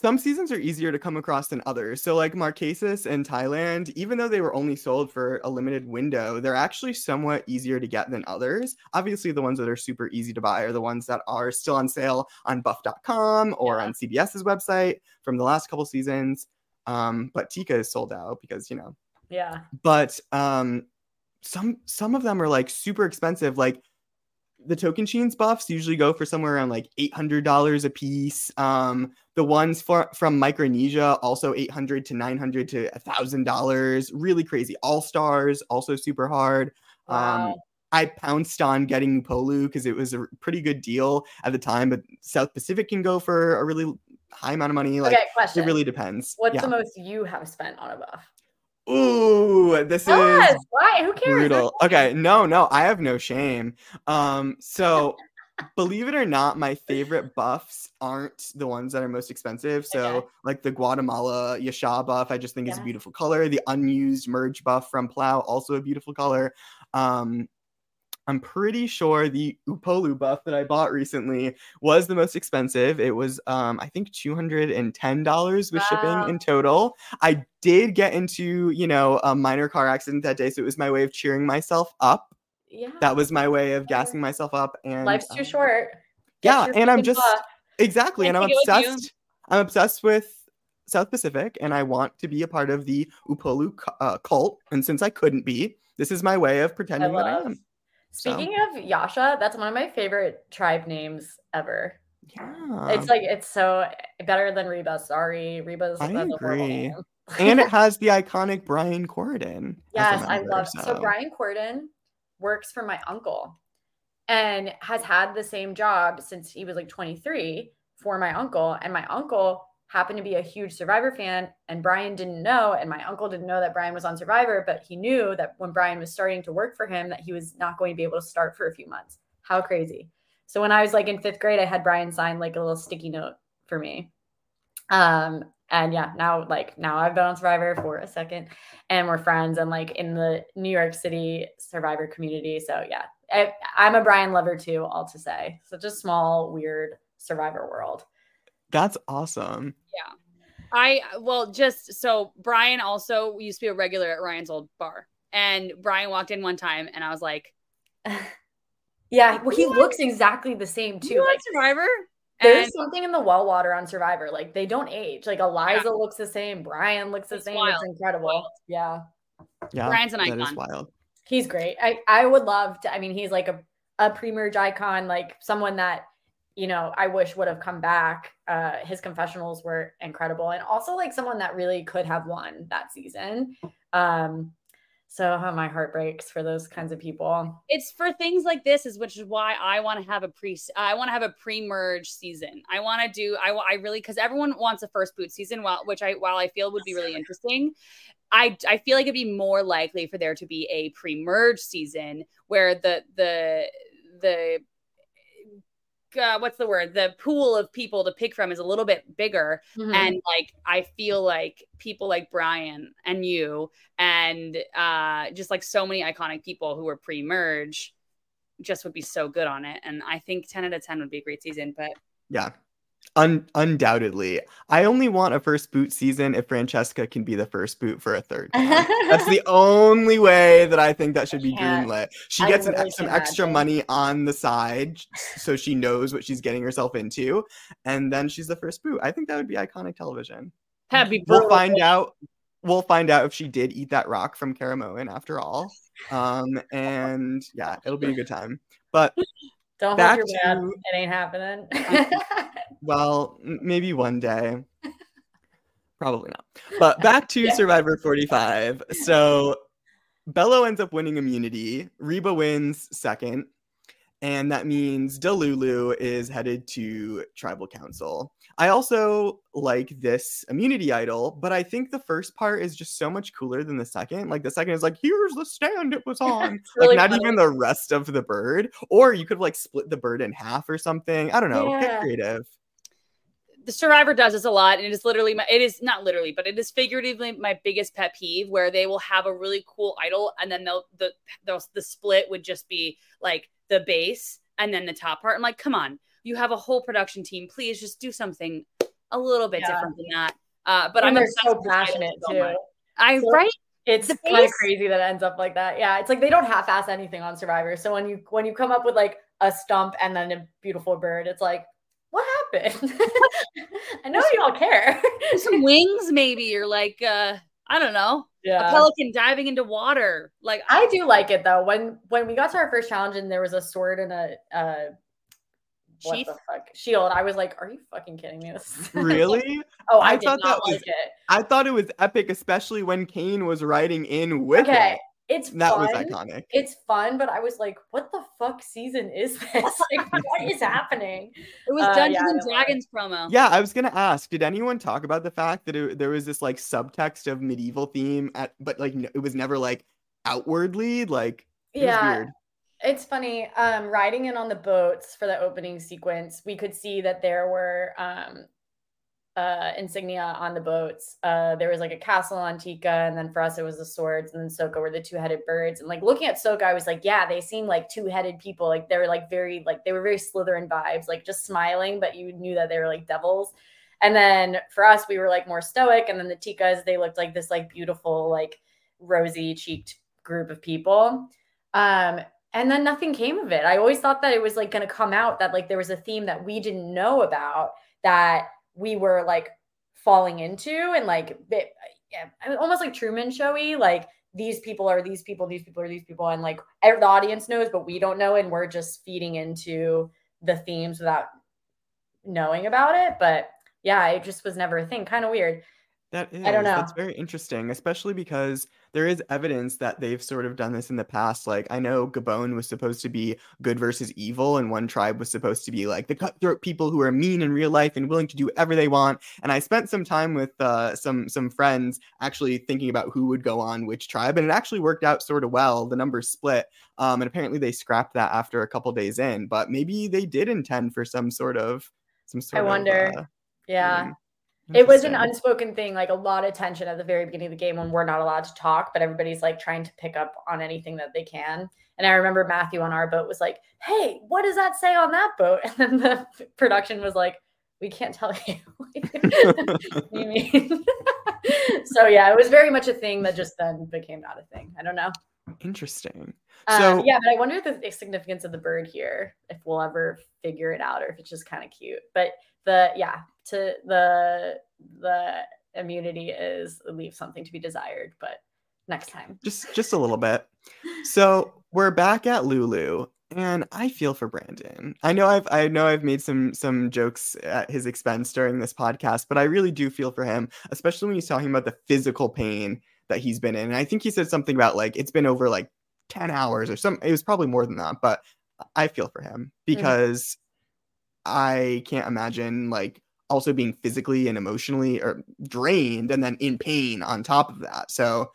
some seasons are easier to come across than others. So like Marquesas and Thailand, even though they were only sold for a limited window, they're actually somewhat easier to get than others. Obviously, the ones that are super easy to buy are the ones that are still on sale on buff.com or Yeah. on CBS's website from the last couple seasons. Um, but Tika is sold out because you know yeah. but um some some of them are like super expensive like the Tocantins buffs usually go for somewhere around like $800 a piece um the ones for from micronesia also 800 to 900 to a $1000 really crazy all stars also super hard um I pounced on getting Upolu because it was a pretty good deal at the time, but South Pacific can go for a really high amount of money. Like okay, question. it really depends. What's yeah. the most you have spent on a buff? Ooh, this Tell is us. Why? Who cares? brutal. Okay, no, no, I have no shame. Um, so believe it or not, my favorite buffs aren't the ones that are most expensive. So Okay. like the Guatemala Yaxha buff, I just think is a beautiful color. The unused merge buff from Palau, also a beautiful color. Um, I'm pretty sure the Upolu buff that I bought recently was the most expensive. It was, um, I think, two hundred and ten dollars with Wow. shipping in total. I did get into, you know, a minor car accident that day, so it was my way of cheering myself up. Yeah. That was my way of gassing myself up. And Life's too um, short. Get Yeah, and I'm just buff. exactly, and I I'm take it with you. obsessed. I'm obsessed with South Pacific, and I want to be a part of the Upolu uh, cult. And since I couldn't be, this is my way of pretending that I am. Speaking of Yaxha, that's one of my favorite tribe names ever. Yeah. it's like it's so better than Reba. Sorry, Reba's. I that's a horrible agree. and it has the iconic Brian Corridan. as Yes, a I member, love so. Brian Corridan works for my uncle and has had the same job since he was like 23 for my uncle. And my uncle happened to be a huge Survivor fan, and Brian didn't know, and my uncle didn't know that Brian was on Survivor, but he knew that when Brian was starting to work for him, that he was not going to be able to start for a few months. How crazy! So when I was like in fifth grade, I had Brian sign like a little sticky note for me. Um, and yeah, now like now I've been on Survivor for a second, and we're friends and like in the New York City Survivor community. So yeah, I, I'm a Brian lover too. All to say, such a small, weird Survivor world. That's awesome. Yeah. I well just so Brian also used to be a regular at Ryan's old bar. And Brian walked in one time and I was like Yeah, well he what? looks exactly the same too. like Survivor? There's and, something in the well water on Survivor. Like they don't age. Like Eliza yeah. looks the same. Brian looks the it's same. Wild. It's incredible. Wild. Yeah. Yeah. Brian's an icon. That is wild. He's great. I, I would love to. I mean, he's like a, a pre-merge icon, like someone that, you know, I wish would have come back. Uh, his confessionals were incredible. And also like someone that really could have won that season. Um, so how my heart breaks for those kinds of people. It's for things like this, is which is why I want to have a pre. I want to have a pre-merge season. I want to do. I I really because everyone wants a first boot season, while which I while I feel would be really interesting. I I feel like it'd be more likely for there to be a pre-merge season where the the the uh, what's the word? The pool of people to pick from is a little bit bigger. Mm-hmm. and like i feel like people like brian and you and uh just like so many iconic people who were pre-merge just would be so good on it. And i think 10 out of 10 would be a great season but yeah Un- undoubtedly. I only want a first boot season if Francesca can be the first boot for a third. That's the only way that I think that should be greenlit. She gets an, some extra money on the side so she knows what she's getting herself into. And then she's the first boot. I think that would be iconic television. Happy We'll find out. We'll find out if she did eat that rock from Caramoan after all. Um, and yeah, it'll be a good time. But don't Back hold your breath. It ain't happening. well, maybe one day. Probably not. But back to yeah. Survivor 45. So Belo ends up winning immunity. Reba wins second. And that means Delulu is headed to tribal council. I also like this immunity idol, but I think the first part is just so much cooler than the second. Like the second is like, here's the stand it was on. really like not funny. even the rest of the bird. Or you could like split the bird in half or something. I don't know. Yeah. Get creative. The Survivor does this a lot, and it is literally my, it is not literally, but it is figuratively my biggest pet peeve where they will have a really cool idol, and then they'll the they'll, the split would just be like the base and then the top part. I'm like, come on, you have a whole production team. Please just do something a little bit yeah. different than that. Uh, but and I'm so passionate too. I so right. It's kind of crazy that it ends up like that. Yeah, it's like they don't half-ass anything on Survivor. So when you when you come up with like a stump and then a beautiful bird, it's like, what happened? I know you all care. Some wings, maybe. You're like, uh, I don't know. Yeah. A pelican diving into water. Like I do like it though. When when we got to our first challenge and there was a sword and a uh what the fuck shield. I was like, "Are you fucking kidding me?" really? oh, I, I thought that was. Like it. I thought it was epic, especially when Kane was riding in with okay. it. It's that fun. was iconic. It's fun, but I was like, "What the fuck season is this? like, what is happening?" It was uh, Dungeons yeah, and Dragons promo. Yeah, I was gonna ask. Did anyone talk about the fact that it, there was this like subtext of medieval theme at, but like it was never like outwardly like. yeah, it's funny. Um, riding in on the boats for the opening sequence, we could see that there were um, uh, insignia on the boats. Uh, there was like a castle on Tika, and then for us it was the swords, and then Soka were the two-headed birds. And like looking at Soka, I was like, yeah, they seem like two-headed people. Like they were like very like they were very Slytherin vibes, like just smiling, but you knew that they were like devils. And then for us, we were like more stoic, and then the Tikas they looked like this like beautiful like rosy cheeked group of people. Um, and then nothing came of it. I always thought that it was like going to come out that like there was a theme that we didn't know about that we were like falling into and like it, yeah, almost like Truman showy like these people are these people these people are these people and like the audience knows but we don't know and we're just feeding into the themes without knowing about it but yeah it just was never a thing kind of weird that is. I don't know. That's very interesting, especially because there is evidence that they've sort of done this in the past. Like I know Gabon was supposed to be good versus evil, and one tribe was supposed to be like the cutthroat people who are mean in real life and willing to do whatever they want. And I spent some time with uh, some some friends actually thinking about who would go on which tribe, and it actually worked out sort of well. The numbers split, um, and apparently they scrapped that after a couple days in. But maybe they did intend for some sort of some sort. I wonder. Of, uh, yeah. It was an unspoken thing, like a lot of tension at the very beginning of the game when we're not allowed to talk, but everybody's like trying to pick up on anything that they can. And I remember Matthew on our boat was like, Hey, what does that say on that boat? And then the production was like, We can't tell you. you mean? so yeah, it was very much a thing that just then became not a thing. I don't know. Interesting. Uh, so yeah, but I wonder the significance of the bird here, if we'll ever figure it out, or if it's just kind of cute. But the yeah, to the the immunity is leave something to be desired, but next time. Just just a little bit. So we're back at Lulu, and I feel for Brandon. I know I've I know I've made some some jokes at his expense during this podcast, but I really do feel for him, especially when he's talking about the physical pain that he's been in. And I think he said something about like it's been over like 10 hours or some it was probably more than that, but I feel for him mm. because mm-hmm. I can't imagine like also being physically and emotionally or drained and then in pain on top of that. So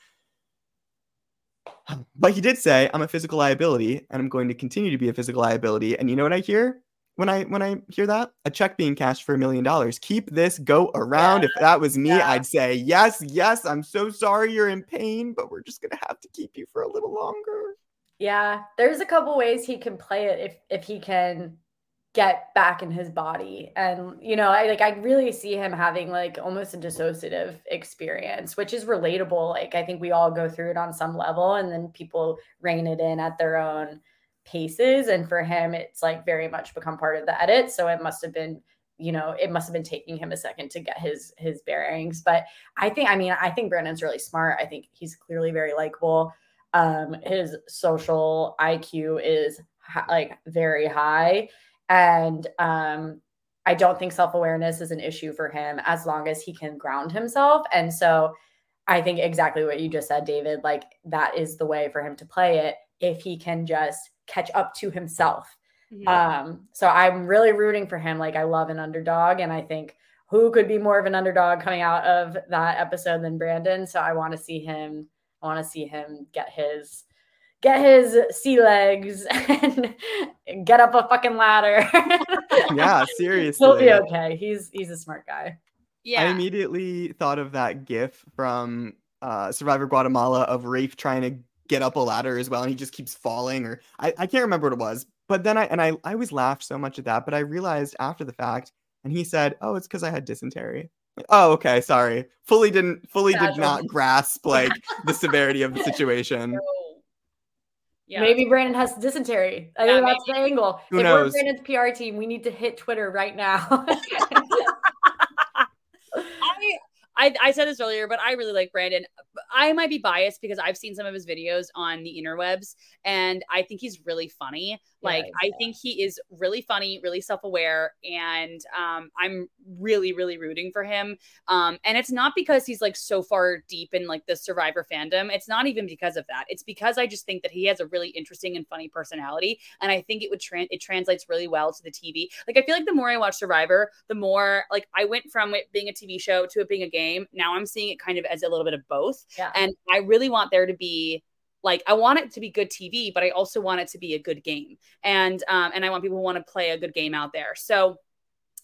um, but he did say I'm a physical liability and I'm going to continue to be a physical liability. And you know what I hear? when I when I hear that a check being cashed for a million dollars. Keep this go around. Yeah. If that was me, yeah. I'd say yes, yes. I'm so sorry you're in pain, but we're just gonna have to keep you for a little longer. Yeah, there's a couple ways he can play it if if he can get back in his body. And you know i like i really see him having like almost a dissociative experience which is relatable. Like i think we all go through it on some level and then people rein it in at their own paces. And for him it's like very much become part of the edit. So it must have been you know it must have been taking him a second to get his his bearings. But i think i mean i think brandon's really smart. I think he's clearly very likable. Um his social iq is like very high and um i don't think self-awareness is an issue for him as long as he can ground himself and so i think exactly what you just said david like that is the way for him to play it if he can just catch up to himself. Mm-hmm. Um, so I'm really rooting for him. Like I love an underdog, and I think who could be more of an underdog coming out of that episode than Brandon. So I want to see him. I want to see him get his get his sea legs and get up a fucking ladder. yeah, seriously. He'll be okay. He's he's a smart guy. Yeah. I immediately thought of that gif from uh, Survivor Guatemala of Rafe trying to get up a ladder as well and he just keeps falling or I, I can't remember what it was but then i and i i always laughed so much at that but i realized after the fact and he said oh it's because i had dysentery oh okay sorry fully didn't fully did not grasp like the severity of the situation yeah. Maybe Brandon has dysentery. I yeah, think that's maybe. the angle. Who if knows? we're Brandon's PR team, we need to hit Twitter right now. I, I said this earlier, but I really like Brandon. I might be biased because I've seen some of his videos on the interwebs and I think he's really funny. Like, I think he is really funny, really self aware, and um, I'm really, really rooting for him. Um, and it's not because he's like so far deep in like the survivor fandom. It's not even because of that. It's because I just think that he has a really interesting and funny personality. And I think it would, trans it translates really well to the TV. Like, I feel like the more I watch Survivor, the more like I went from it being a TV show to it being a game. Now I'm seeing it kind of as a little bit of both. Yeah. And I really want there to be like I want it to be good TV, but I also want it to be a good game, and um, and I want people who want to play a good game out there. So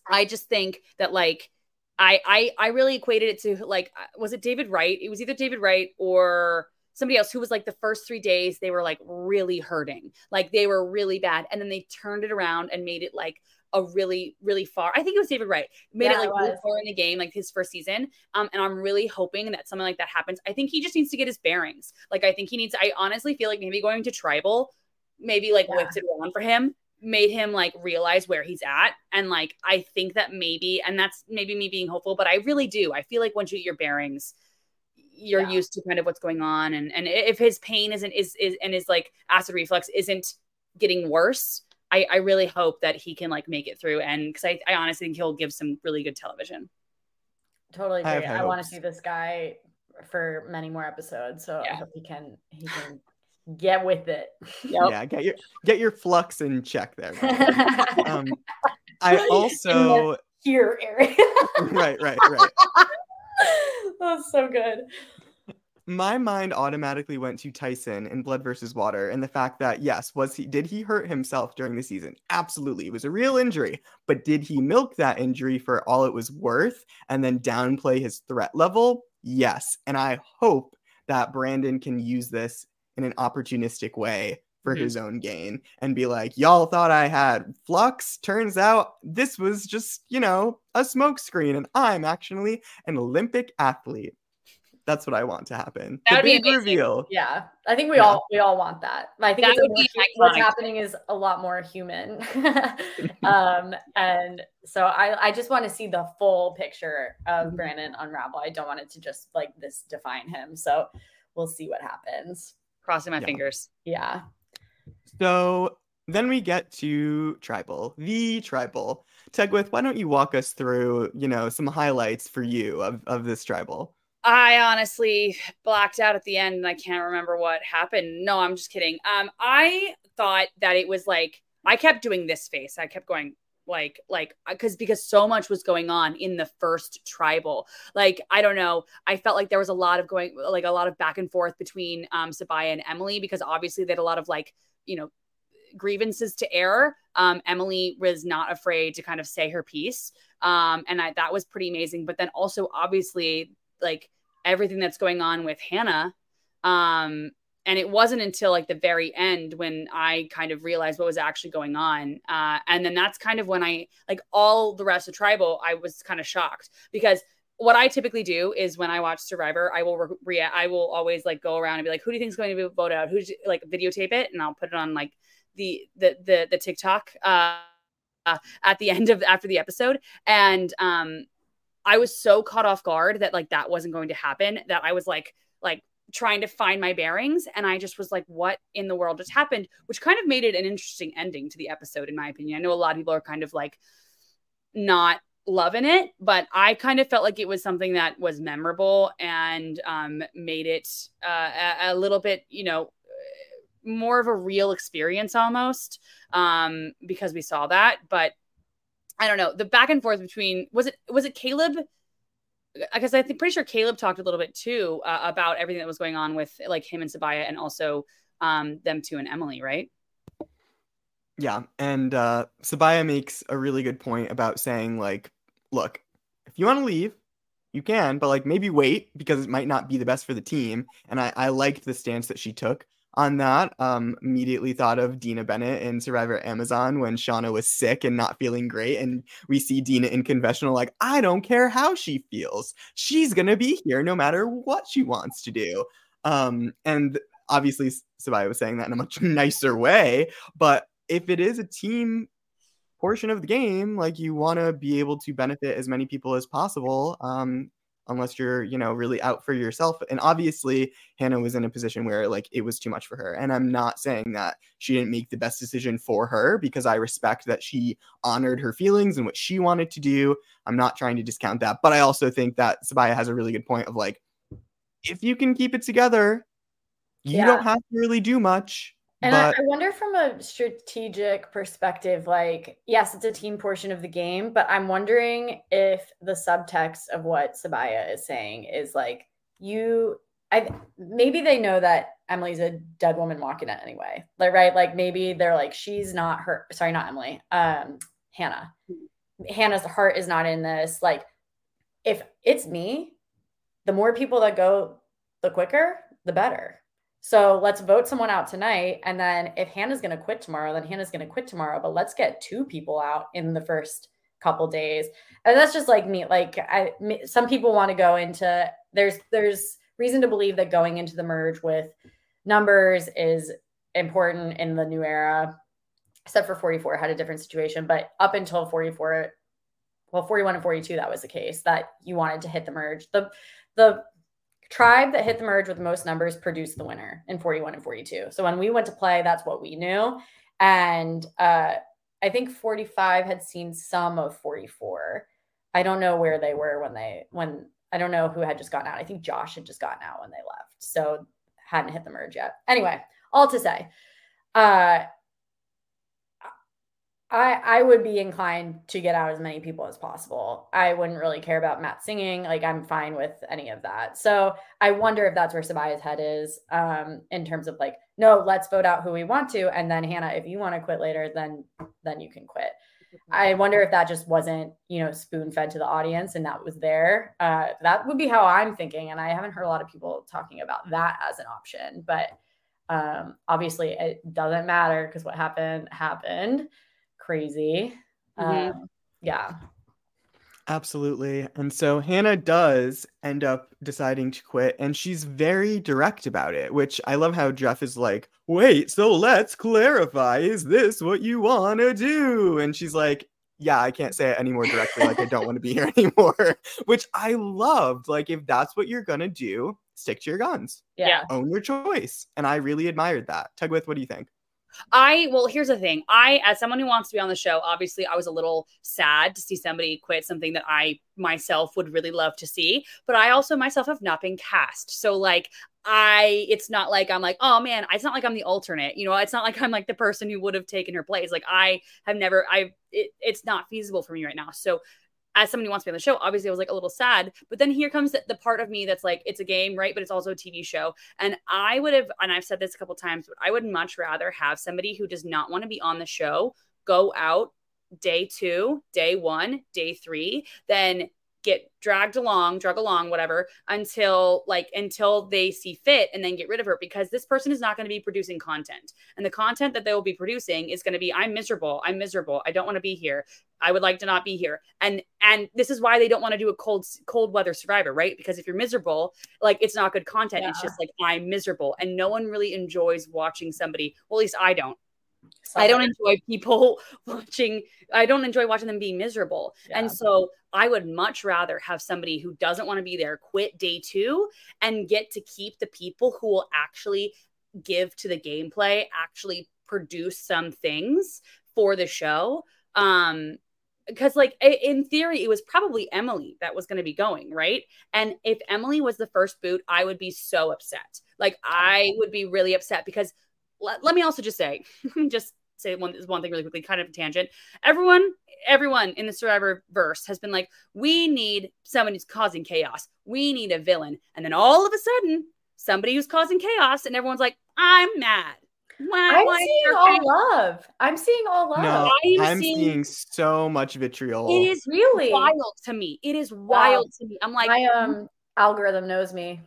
I just think that like I I I really equated it to like uh, was it David Wright? It was either David Wright or somebody else who was like the first three days they were like really hurting, like they were really bad, and then they turned it around and made it like a really, really far. I think it was David Wright made yeah, it like really far in the game, like his first season. Um, and I'm really hoping that something like that happens. I think he just needs to get his bearings. Like I think he needs. I honestly feel like maybe going to tribal, maybe like yeah. whipped it around for him, made him like realize where he's at. And like I think that maybe, and that's maybe me being hopeful, but I really do. I feel like once you get your bearings, you're yeah. used to kind of what's going on and and if his pain isn't is is and his like acid reflux isn't getting worse I, I really hope that he can like make it through and because I, I honestly think he'll give some really good television. Totally agree. I, I want to see this guy for many more episodes. So yeah. I hope he can he can get with it. Yep. Yeah, get your get your flux in check there. um, I also here area. right, right, right. That's so good. My mind automatically went to Tyson in Blood versus Water and the fact that yes, was he did he hurt himself during the season? Absolutely. It was a real injury, but did he milk that injury for all it was worth and then downplay his threat level? Yes. And I hope that Brandon can use this in an opportunistic way for mm-hmm. his own gain and be like, y'all thought I had flux. Turns out this was just, you know, a smokescreen, and I'm actually an Olympic athlete. That's what I want to happen. That would be amazing. reveal. Yeah, I think we yeah. all we all want that. I think what's happening is a lot more human, um, and so I I just want to see the full picture of mm-hmm. Brandon unravel. I don't want it to just like this define him. So we'll see what happens. Crossing my yeah. fingers. Yeah. So then we get to tribal, the tribal. Tegwyth, why don't you walk us through, you know, some highlights for you of, of this tribal? I honestly blacked out at the end and I can't remember what happened. No, I'm just kidding. Um, I thought that it was like I kept doing this face. I kept going like like because because so much was going on in the first tribal. Like I don't know. I felt like there was a lot of going like a lot of back and forth between um Sabiyah and Emily because obviously they had a lot of like you know grievances to air. Um, Emily was not afraid to kind of say her piece. Um, and I, that was pretty amazing. But then also, obviously, like everything that's going on with Hannah. Um, and it wasn't until like the very end when I kind of realized what was actually going on. Uh, and then that's kind of when I like all the rest of Tribal, I was kind of shocked because what I typically do is when I watch Survivor, I will re-, re- I will always like go around and be like, who do you think is going to be voted out? Who's like videotape it and I'll put it on like the the the, the TikTok uh, uh, at the end of after the episode. And um, I was so caught off guard that like that wasn't going to happen that I was like like trying to find my bearings and I just was like what in the world just happened which kind of made it an interesting ending to the episode in my opinion. I know a lot of people are kind of like not loving it, but I kind of felt like it was something that was memorable and um, made it uh, a, a, little bit, you know, more of a real experience almost um, because we saw that. But I don't know the back and forth between was it was it Kaleb? Because I think pretty sure Kaleb talked a little bit too uh, about everything that was going on with like him and Sabiyah and also um, them two and Emily, right? Yeah, and uh, Sabiyah makes a really good point about saying like, look, if you want to leave, you can, but like maybe wait because it might not be the best for the team. And I, I liked the stance that she took on that. Um, immediately thought of Dina Bennett in Survivor Amazon when Shawna was sick and not feeling great. And we see Dina in confessional, like, I don't care how she feels. She's going to be here no matter what she wants to do. Um, and obviously, Sabiyah was saying that in a much nicer way. But if it is a team portion of the game, like you want to be able to benefit as many people as possible. Um, unless you're you know really out for yourself and obviously hannah was in a position where like it was too much for her and i'm not saying that she didn't make the best decision for her because i respect that she honored her feelings and what she wanted to do i'm not trying to discount that but i also think that sabiyah has a really good point of like if you can keep it together you yeah. don't have to really do much and but, I, I, wonder from a strategic perspective, like, yes, it's a team portion of the game, but I'm wondering if the subtext of what Sabiyah is saying is like, you, I maybe they know that Emily's a dead woman walking it anyway. Like, right? Like maybe they're like, she's not her, sorry, not Emily, um, Hannah. Hannah's heart is not in this. Like, if it's me, the more people that go, the quicker, the better so let's vote someone out tonight. And then if Hannah's going to quit tomorrow, then Hannah's going to quit tomorrow. But let's get two people out in the first couple days. And that's just like me. Like I, some people want to go into there's there's reason to believe that going into the merge with numbers is important in the new era. Except for 44 had a different situation, but up until 44, well, 41 and 42, that was the case that you wanted to hit the merge. The the tribe that hit the merge with the most numbers produced the winner in 41 and 42. So when we went to play, that's what we knew. And uh, I think 45 had seen some of 44. I don't know where they were when they when I don't know who had just gotten out. I think Josh had just gotten out when they left. So hadn't hit the merge yet. Anyway, all to say, uh I I would be inclined to get out as many people as possible. I wouldn't really care about Matt singing. Like I'm fine with any of that. So I wonder if that's where Sabiyah's head is, um, in terms of like, no, let's vote out who we want to, and then Hannah, if you want to quit later, then then you can quit. I wonder if that just wasn't, you know, spoon fed to the audience and that was there. Uh, that would be how I'm thinking. And I haven't heard a lot of people talking about that as an option. But um, obviously, it doesn't matter because what happened happened crazy. Mm-hmm. Um, yeah. Absolutely. And so Hannah does end up deciding to quit, and she's very direct about it, which I love how Jeff is like, wait, so let's clarify. Is this what you want to do? And she's like, yeah, I can't say it any more directly. Like, I don't want to be here anymore, which I loved. Like, if that's what you're going to do, stick to your guns. Yeah. Own your choice. And I really admired that. Tegwyth, what do you think? I well, here's the thing. I, as someone who wants to be on the show, obviously, I was a little sad to see somebody quit something that I myself would really love to see. But I also myself have not been cast, so like I, it's not like I'm like, oh man, it's not like I'm the alternate. You know, it's not like I'm like the person who would have taken her place. Like I have never, I, it, it's not feasible for me right now. So as somebody wants to be on the show, obviously I was like a little sad. But then here comes the, the, part of me that's like, it's a game, right? But it's also a TV show. And I would have, and I've said this a couple times, but I would much rather have somebody who does not want to be on the show go out day two, day one, day three, than get dragged along, drug along, whatever, until like until they see fit and then get rid of her because this person is not going to be producing content. And the content that they will be producing is going to be I'm miserable, I'm miserable, I don't want to be here. I would like to not be here. And and this is why they don't want to do a cold cold weather survivor, right? Because if you're miserable, like it's not good content. Yeah. It's just like I'm miserable and no one really enjoys watching somebody. Well, at least I don't I don't enjoy people watching. I don't enjoy watching them be miserable. Yeah. And so I would much rather have somebody who doesn't want to be there quit day two and get to keep the people who will actually give to the gameplay, actually produce some things for the show. Um, because like in theory it was probably emily that was going to be going right and if emily was the first boot i would be so upset like i would be really upset because let, let me also just say, just say one one thing really quickly, kind of a tangent. Everyone, everyone in the Survivor verse has been like, we need someone who's causing chaos. We need a villain. And then all of a sudden, somebody who's causing chaos, and everyone's like, I'm mad. Why, I'm why seeing all love. I'm seeing all love. No, I'm seeing, seeing, so much vitriol. It is really wild to me. It is wild wow. to me. I'm like, my um algorithm knows me.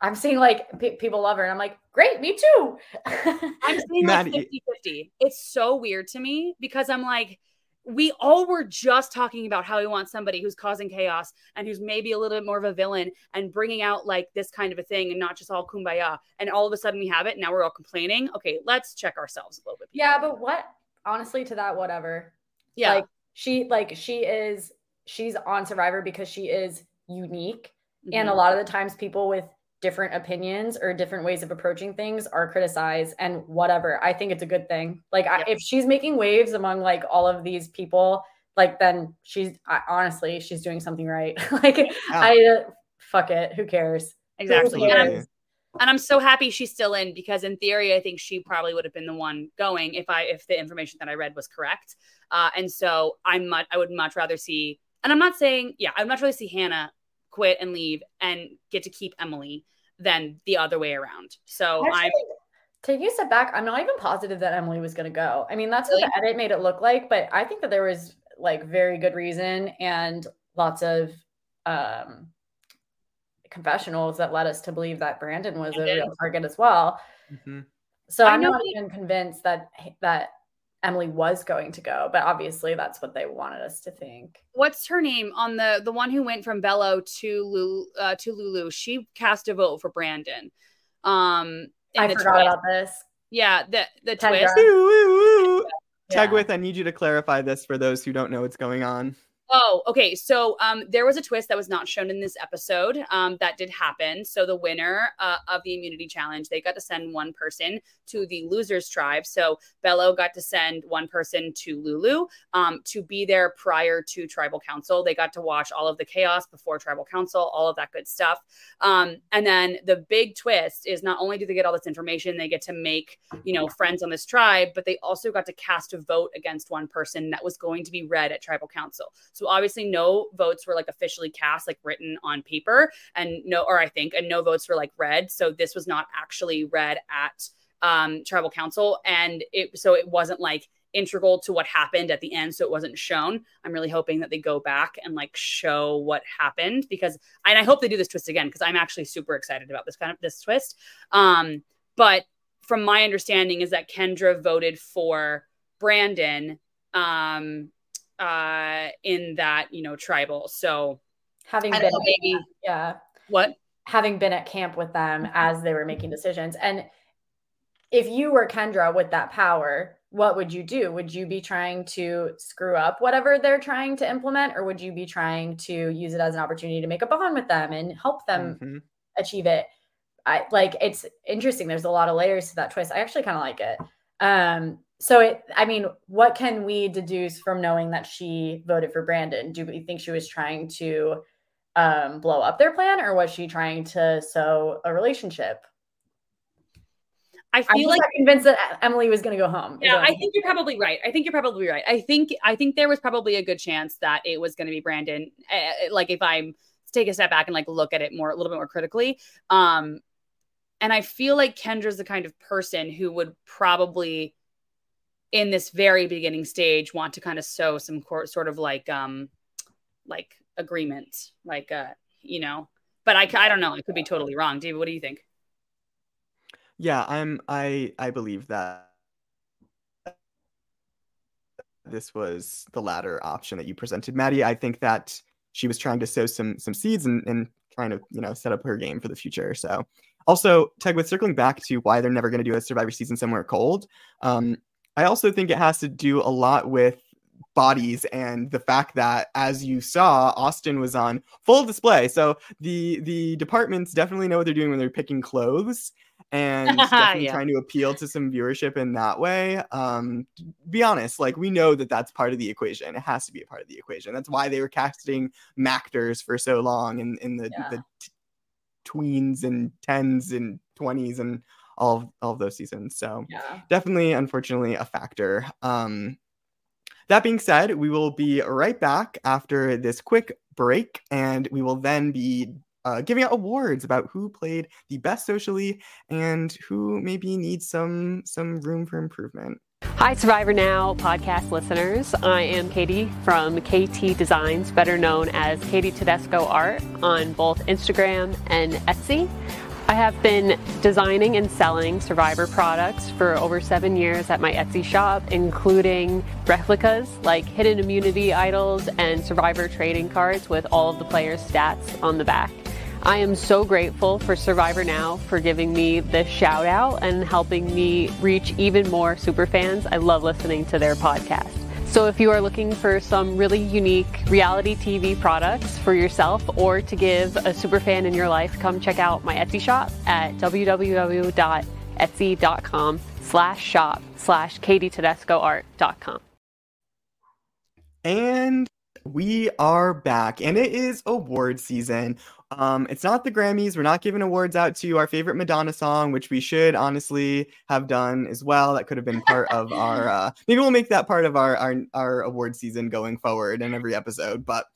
I'm seeing like p- people love her, and I'm like, great, me too. I'm seeing like 50 50. It's so weird to me because I'm like, we all were just talking about how we want somebody who's causing chaos and who's maybe a little bit more of a villain and bringing out like this kind of a thing and not just all kumbaya. And all of a sudden we have it. Now we're all complaining. Okay, let's check ourselves a little bit. Yeah, but what honestly to that, whatever. Yeah. Like she like she is she's on Survivor because she is unique. Mm-hmm. And a lot of the times people with different opinions or different ways of approaching things are criticized and whatever. I think it's a good thing. Like yep. I, if she's making waves among like all of these people, like then she's I, honestly she's doing something right. like yeah. I uh, fuck it, who cares? Exactly. Who cares? And, I'm, and I'm so happy she's still in because in theory I think she probably would have been the one going if I if the information that I read was correct. Uh, and so I'm much I would much rather see and I'm not saying yeah I'd much rather see Hannah quit and leave and get to keep Emily than the other way around. So I'm taking a step back. I'm not even positive that Emily was going to go. I mean, that's really? what the edit made it look like, but I think that there was like very good reason and lots of um, confessionals that led us to believe that Brandon was a real target as well. Mm-hmm. So I'm not even convinced that that Emily was going to go, but obviously that's what they wanted us to think. What's her name on the the one who went from Belo to Lulu uh, to Lulu? She cast a vote for Brandon. Um, I forgot twist. about this. Yeah, the the Kendra. twist. Yeah. Tegwyth, I need you to clarify this for those who don't know what's going on. Oh, okay. So um, there was a twist that was not shown in this episode. Um, that did happen. So the winner uh, of the immunity challenge, they got to send one person to the losers tribe. So Belo got to send one person to Lulu um, to be there prior to tribal council. They got to watch all of the chaos before tribal council, all of that good stuff. Um, and then the big twist is not only do they get all this information, they get to make you know friends on this tribe, but they also got to cast a vote against one person that was going to be read at tribal council. So obviously, no votes were like officially cast, like written on paper, and no, or I think, and no votes were like read. So this was not actually read at um, tribal council, and it so it wasn't like integral to what happened at the end. So it wasn't shown. I'm really hoping that they go back and like show what happened because and i hope they do this twist again because i'm actually super excited about this kind of this twist. Um but from my understanding is that kendra voted for brandon um uh in that you know tribal. So having been know, maybe yeah. What? Having been at camp with them as they were making decisions. And if you were kendra with that power what would you do? Would you be trying to screw up whatever they're trying to implement or would you be trying to use it as an opportunity to make a bond with them and help them mm-hmm. achieve it? I like it's interesting. There's a lot of layers to that twist. I actually kind of like it. Um so it i mean what can we deduce from knowing that she voted for brandon do we think she was trying to um, blow up their plan or was she trying to sow a relationship I feel like convinced that Emily was going to go home. Yeah, I think you're probably right. I think you're probably right. I think I think there was probably a good chance that it was going to be Brandon. Uh, like if I'm take a step back and like look at it more a little bit more critically, um, and I feel like Kendra's the kind of person who would probably in this very beginning stage want to kind of sow some cor- sort of like um like agreement like uh you know but i i don't know i could be totally wrong. David what do you think? Yeah i'm i i believe that this was the latter option that you presented. Maddy i think that she was trying to sow some some seeds and, and trying to you know set up her game for the future. So also Tegwyth circling back to why they're never going to do a survivor season somewhere cold um I also think it has to do a lot with bodies and the fact that as you saw austin was on full display so the the departments definitely know what they're doing when they're picking clothes and definitely yeah. trying to appeal to some viewership in that way um be honest like we know that that's part of the equation it has to be a part of the equation that's why they were casting mactors for so long in in the yeah. the t- tweens and tens and 20s and all of, all of those seasons. So yeah. definitely, unfortunately, a factor. Um, that being said, we will be right back after this quick break, and we will then be uh, giving out awards about who played the best socially and who maybe needs some some room for improvement. Hi, Survivor Now podcast listeners. I am Katie from KT Designs, better known as Katie Tedesco Art, on both Instagram and Etsy. I have been designing and selling Survivor products for over seven years at my Etsy shop, including replicas like hidden immunity idols and Survivor trading cards with all of the players' stats on the back. I am so grateful for Survivor Now for giving me this shout out and helping me reach even more super fans. I love listening to their podcast. So if you are looking for some really unique reality TV products for yourself or to give a super fan in your life, come check out my Etsy shop at www.etsy.com slash shop slash katietedescoart.com. And we are back and it is award season. Um, it's not the Grammys. We're not giving awards out to our favorite Madonna song, which we should honestly have done as well. That could have been part of our. Uh, maybe we'll make that part of our, our our award season going forward in every episode. But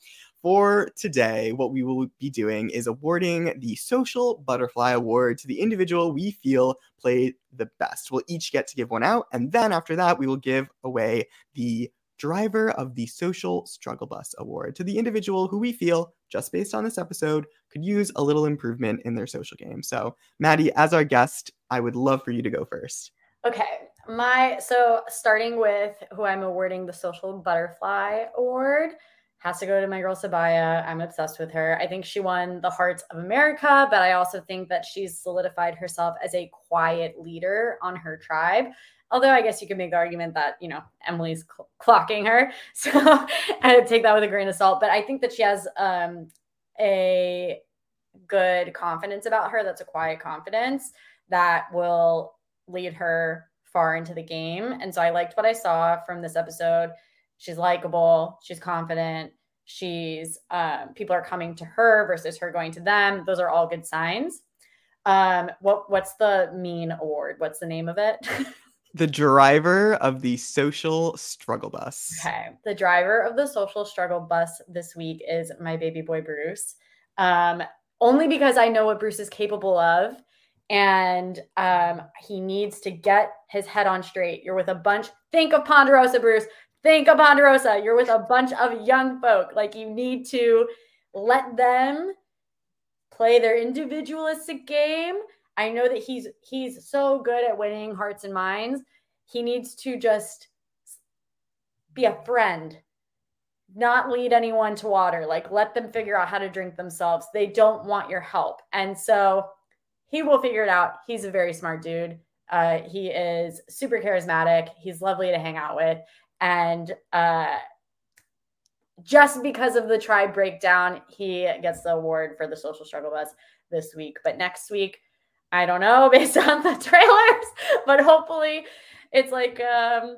for today, what we will be doing is awarding the Social Butterfly Award to the individual we feel played the best. We'll each get to give one out, and then after that, we will give away the driver of the Social Struggle Bus Award to the individual who we feel, just based on this episode, could use a little improvement in their social game. So, Maddy, as our guest, I would love for you to go first. Okay. My so starting with who I'm awarding the Social Butterfly Award has to go to my girl Sabiyah. I'm obsessed with her. I think she won the hearts of America, but I also think that she's solidified herself as a quiet leader on her tribe. Although I guess you could make the argument that, you know, Emily's cl- clocking her. So I take that with a grain of salt. But I think that she has um, a good confidence about her. That's a quiet confidence that will lead her far into the game. And so I liked what I saw from this episode. She's likable, she's confident, she's um, people are coming to her versus her going to them. Those are all good signs. Um, what what's the mean award? What's the name of it? the driver of the social struggle bus. Okay. The driver of the social struggle bus this week is my baby boy Bruce. Um, only because I know what Bruce is capable of. And um, he needs to get his head on straight. You're with a bunch, think of Ponderosa, Bruce. Think of Ponderosa. You're with a bunch of young folk. Like you need to let them play their individualistic game. I know that he's he's so good at winning hearts and minds. He needs to just be a friend, not lead anyone to water. Like let them figure out how to drink themselves. They don't want your help. And so he will figure it out. He's a very smart dude. Uh, he is super charismatic. He's lovely to hang out with. And uh, just because of the tribe breakdown, he gets the award for the social struggle bus this week. But next week, I don't know based on the trailers, but hopefully it's like um,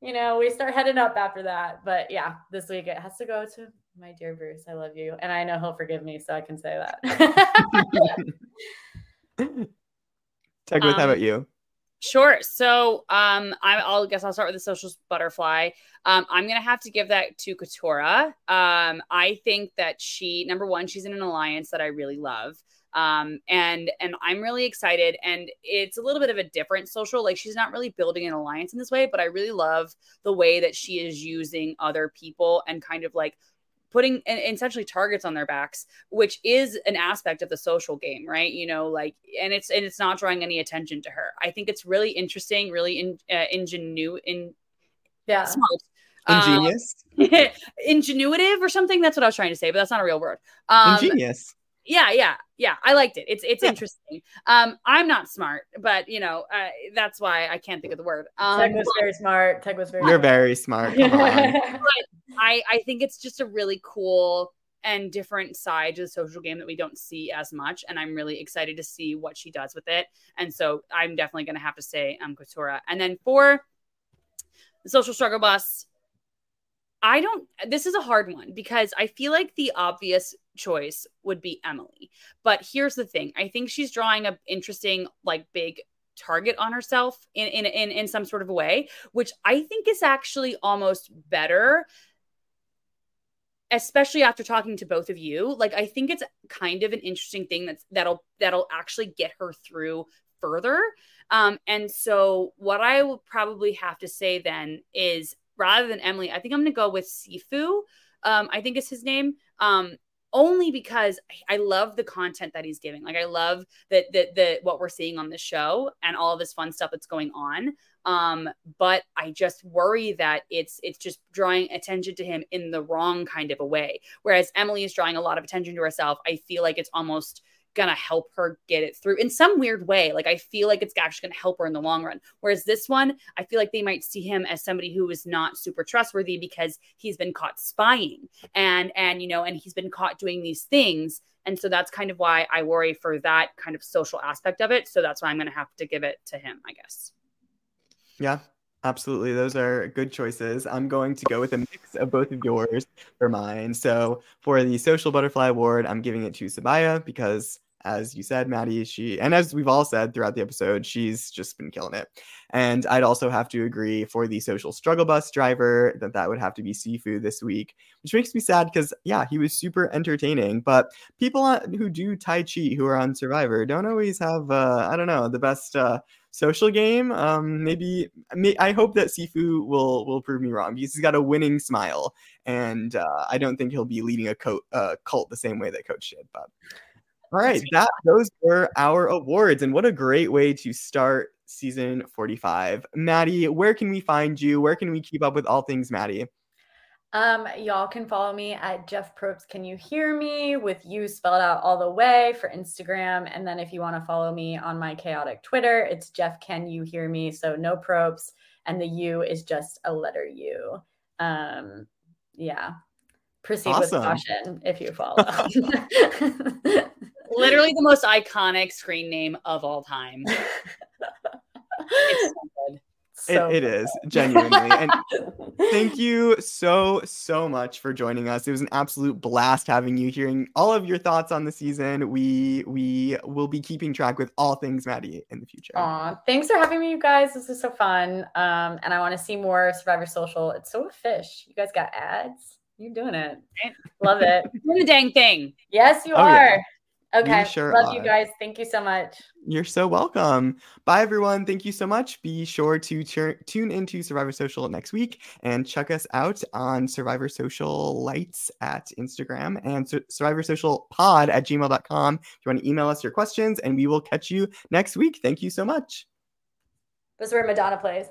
you know, we start heading up after that. But yeah, this week it has to go to my dear Bruce. I love you. And I know he'll forgive me, so I can say that. Tegwyth, um, how about you? Sure. So um, I, will guess I'll start with the social butterfly. Um, I'm gonna have to give that to Katurah. Um, I think that she, number one, she's in an alliance that I really love. Um, and and I'm really excited. And it's a little bit of a different social. Like she's not really building an alliance in this way, but I really love the way that she is using other people and kind of like putting and essentially targets on their backs which is an aspect of the social game right? You know like and it's and it's not drawing any attention to her. I think it's really interesting really in, uh, ingenu in yeah. smart ingenious? um, ingenuitive or something? That's what i was trying to say but that's not a real word. Um, ingenious yeah yeah yeah i liked it. It's it's yeah. interesting. Um i'm not smart but you know uh, that's why i can't think of the word. Um Teg was very smart. Teg was very you're very smart. I i think it's just a really cool and different side to the social game that we don't see as much and i'm really excited to see what she does with it. And so i'm definitely going to have to say um Katurah. and then for the social struggle bus I don't, this is a hard one because I feel like the obvious choice would be Emily. But here's the thing. I think she's drawing a interesting, like, big target on herself in, in, in, in some sort of a way, which I think is actually almost better especially after talking to both of you. Like i think it's kind of an interesting thing that's that'll that'll actually get her through further. Um and so what i will probably have to say then is rather than Emily, I think I'm going to go with Sifu. Um, I think is his name. Um, only because I love the content that he's giving. Like I love that that that what we're seeing on the show and all of this fun stuff that's going on. Um, but I just worry that it's it's just drawing attention to him in the wrong kind of a way. Whereas Emily is drawing a lot of attention to herself. I feel like it's almost gonna help her get it through in some weird way. Like I feel like it's actually gonna help her in the long run. Whereas this one, I feel like they might see him as somebody who is not super trustworthy because he's been caught spying and and you know and he's been caught doing these things. And so that's kind of why I worry for that kind of social aspect of it. So that's why I'm gonna have to give it to him, I guess. Yeah, Absolutely. Those are good choices. I'm going to go with a mix of both of yours for mine. So for the Social Butterfly Award, I'm giving it to Sabiyah because as you said, Maddy, she, and as we've all said throughout the episode, she's just been killing it. And I'd also have to agree for the social struggle bus driver that that would have to be Sifu this week, which makes me sad because, yeah, he was super entertaining. But people who do Tai Chi who are on Survivor don't always have, uh, I don't know, the best. Uh, social game. Um, maybe may, I hope that Sifu will will prove me wrong because he's got a winning smile, and uh, I don't think he'll be leading a co- uh, cult the same way that Coach did. But all right, that those were our awards, and what a great way to start season 45. Maddy, where can we find you? Where can we keep up with all things Maddy? Um, y'all can follow me at Jeff Probst. Can you hear me with you spelled out all the way for Instagram? And then if you want to follow me on my chaotic Twitter, it's Jeff. Can you hear me? So no Probst, and the U is just a letter U. Um, yeah. Proceed awesome. with caution if you follow. Literally the most iconic screen name of all time. it's so good. So it, it is genuinely. and thank you so, so much for joining us. It was an absolute blast having you, hearing all of your thoughts on the season. We we will be keeping track with all things Maddy in the future. Aw, thanks for having me, you guys. This is so fun. Um, and I want to see more Survivor Social. It's so a fish. You guys got ads. You're doing it. Love it. doing the dang thing. Yes, you oh, are. Yeah. Okay. Sure Love are. you guys. Thank you so much. You're so welcome. Bye, everyone. Thank you so much. Be sure to tune into Survivor Social next week and check us out on Survivor Social Lights at Instagram and Survivor Social Pod at gmail.com. If you want to email us your questions, and we will catch you next week. Thank you so much. This is where Madonna plays.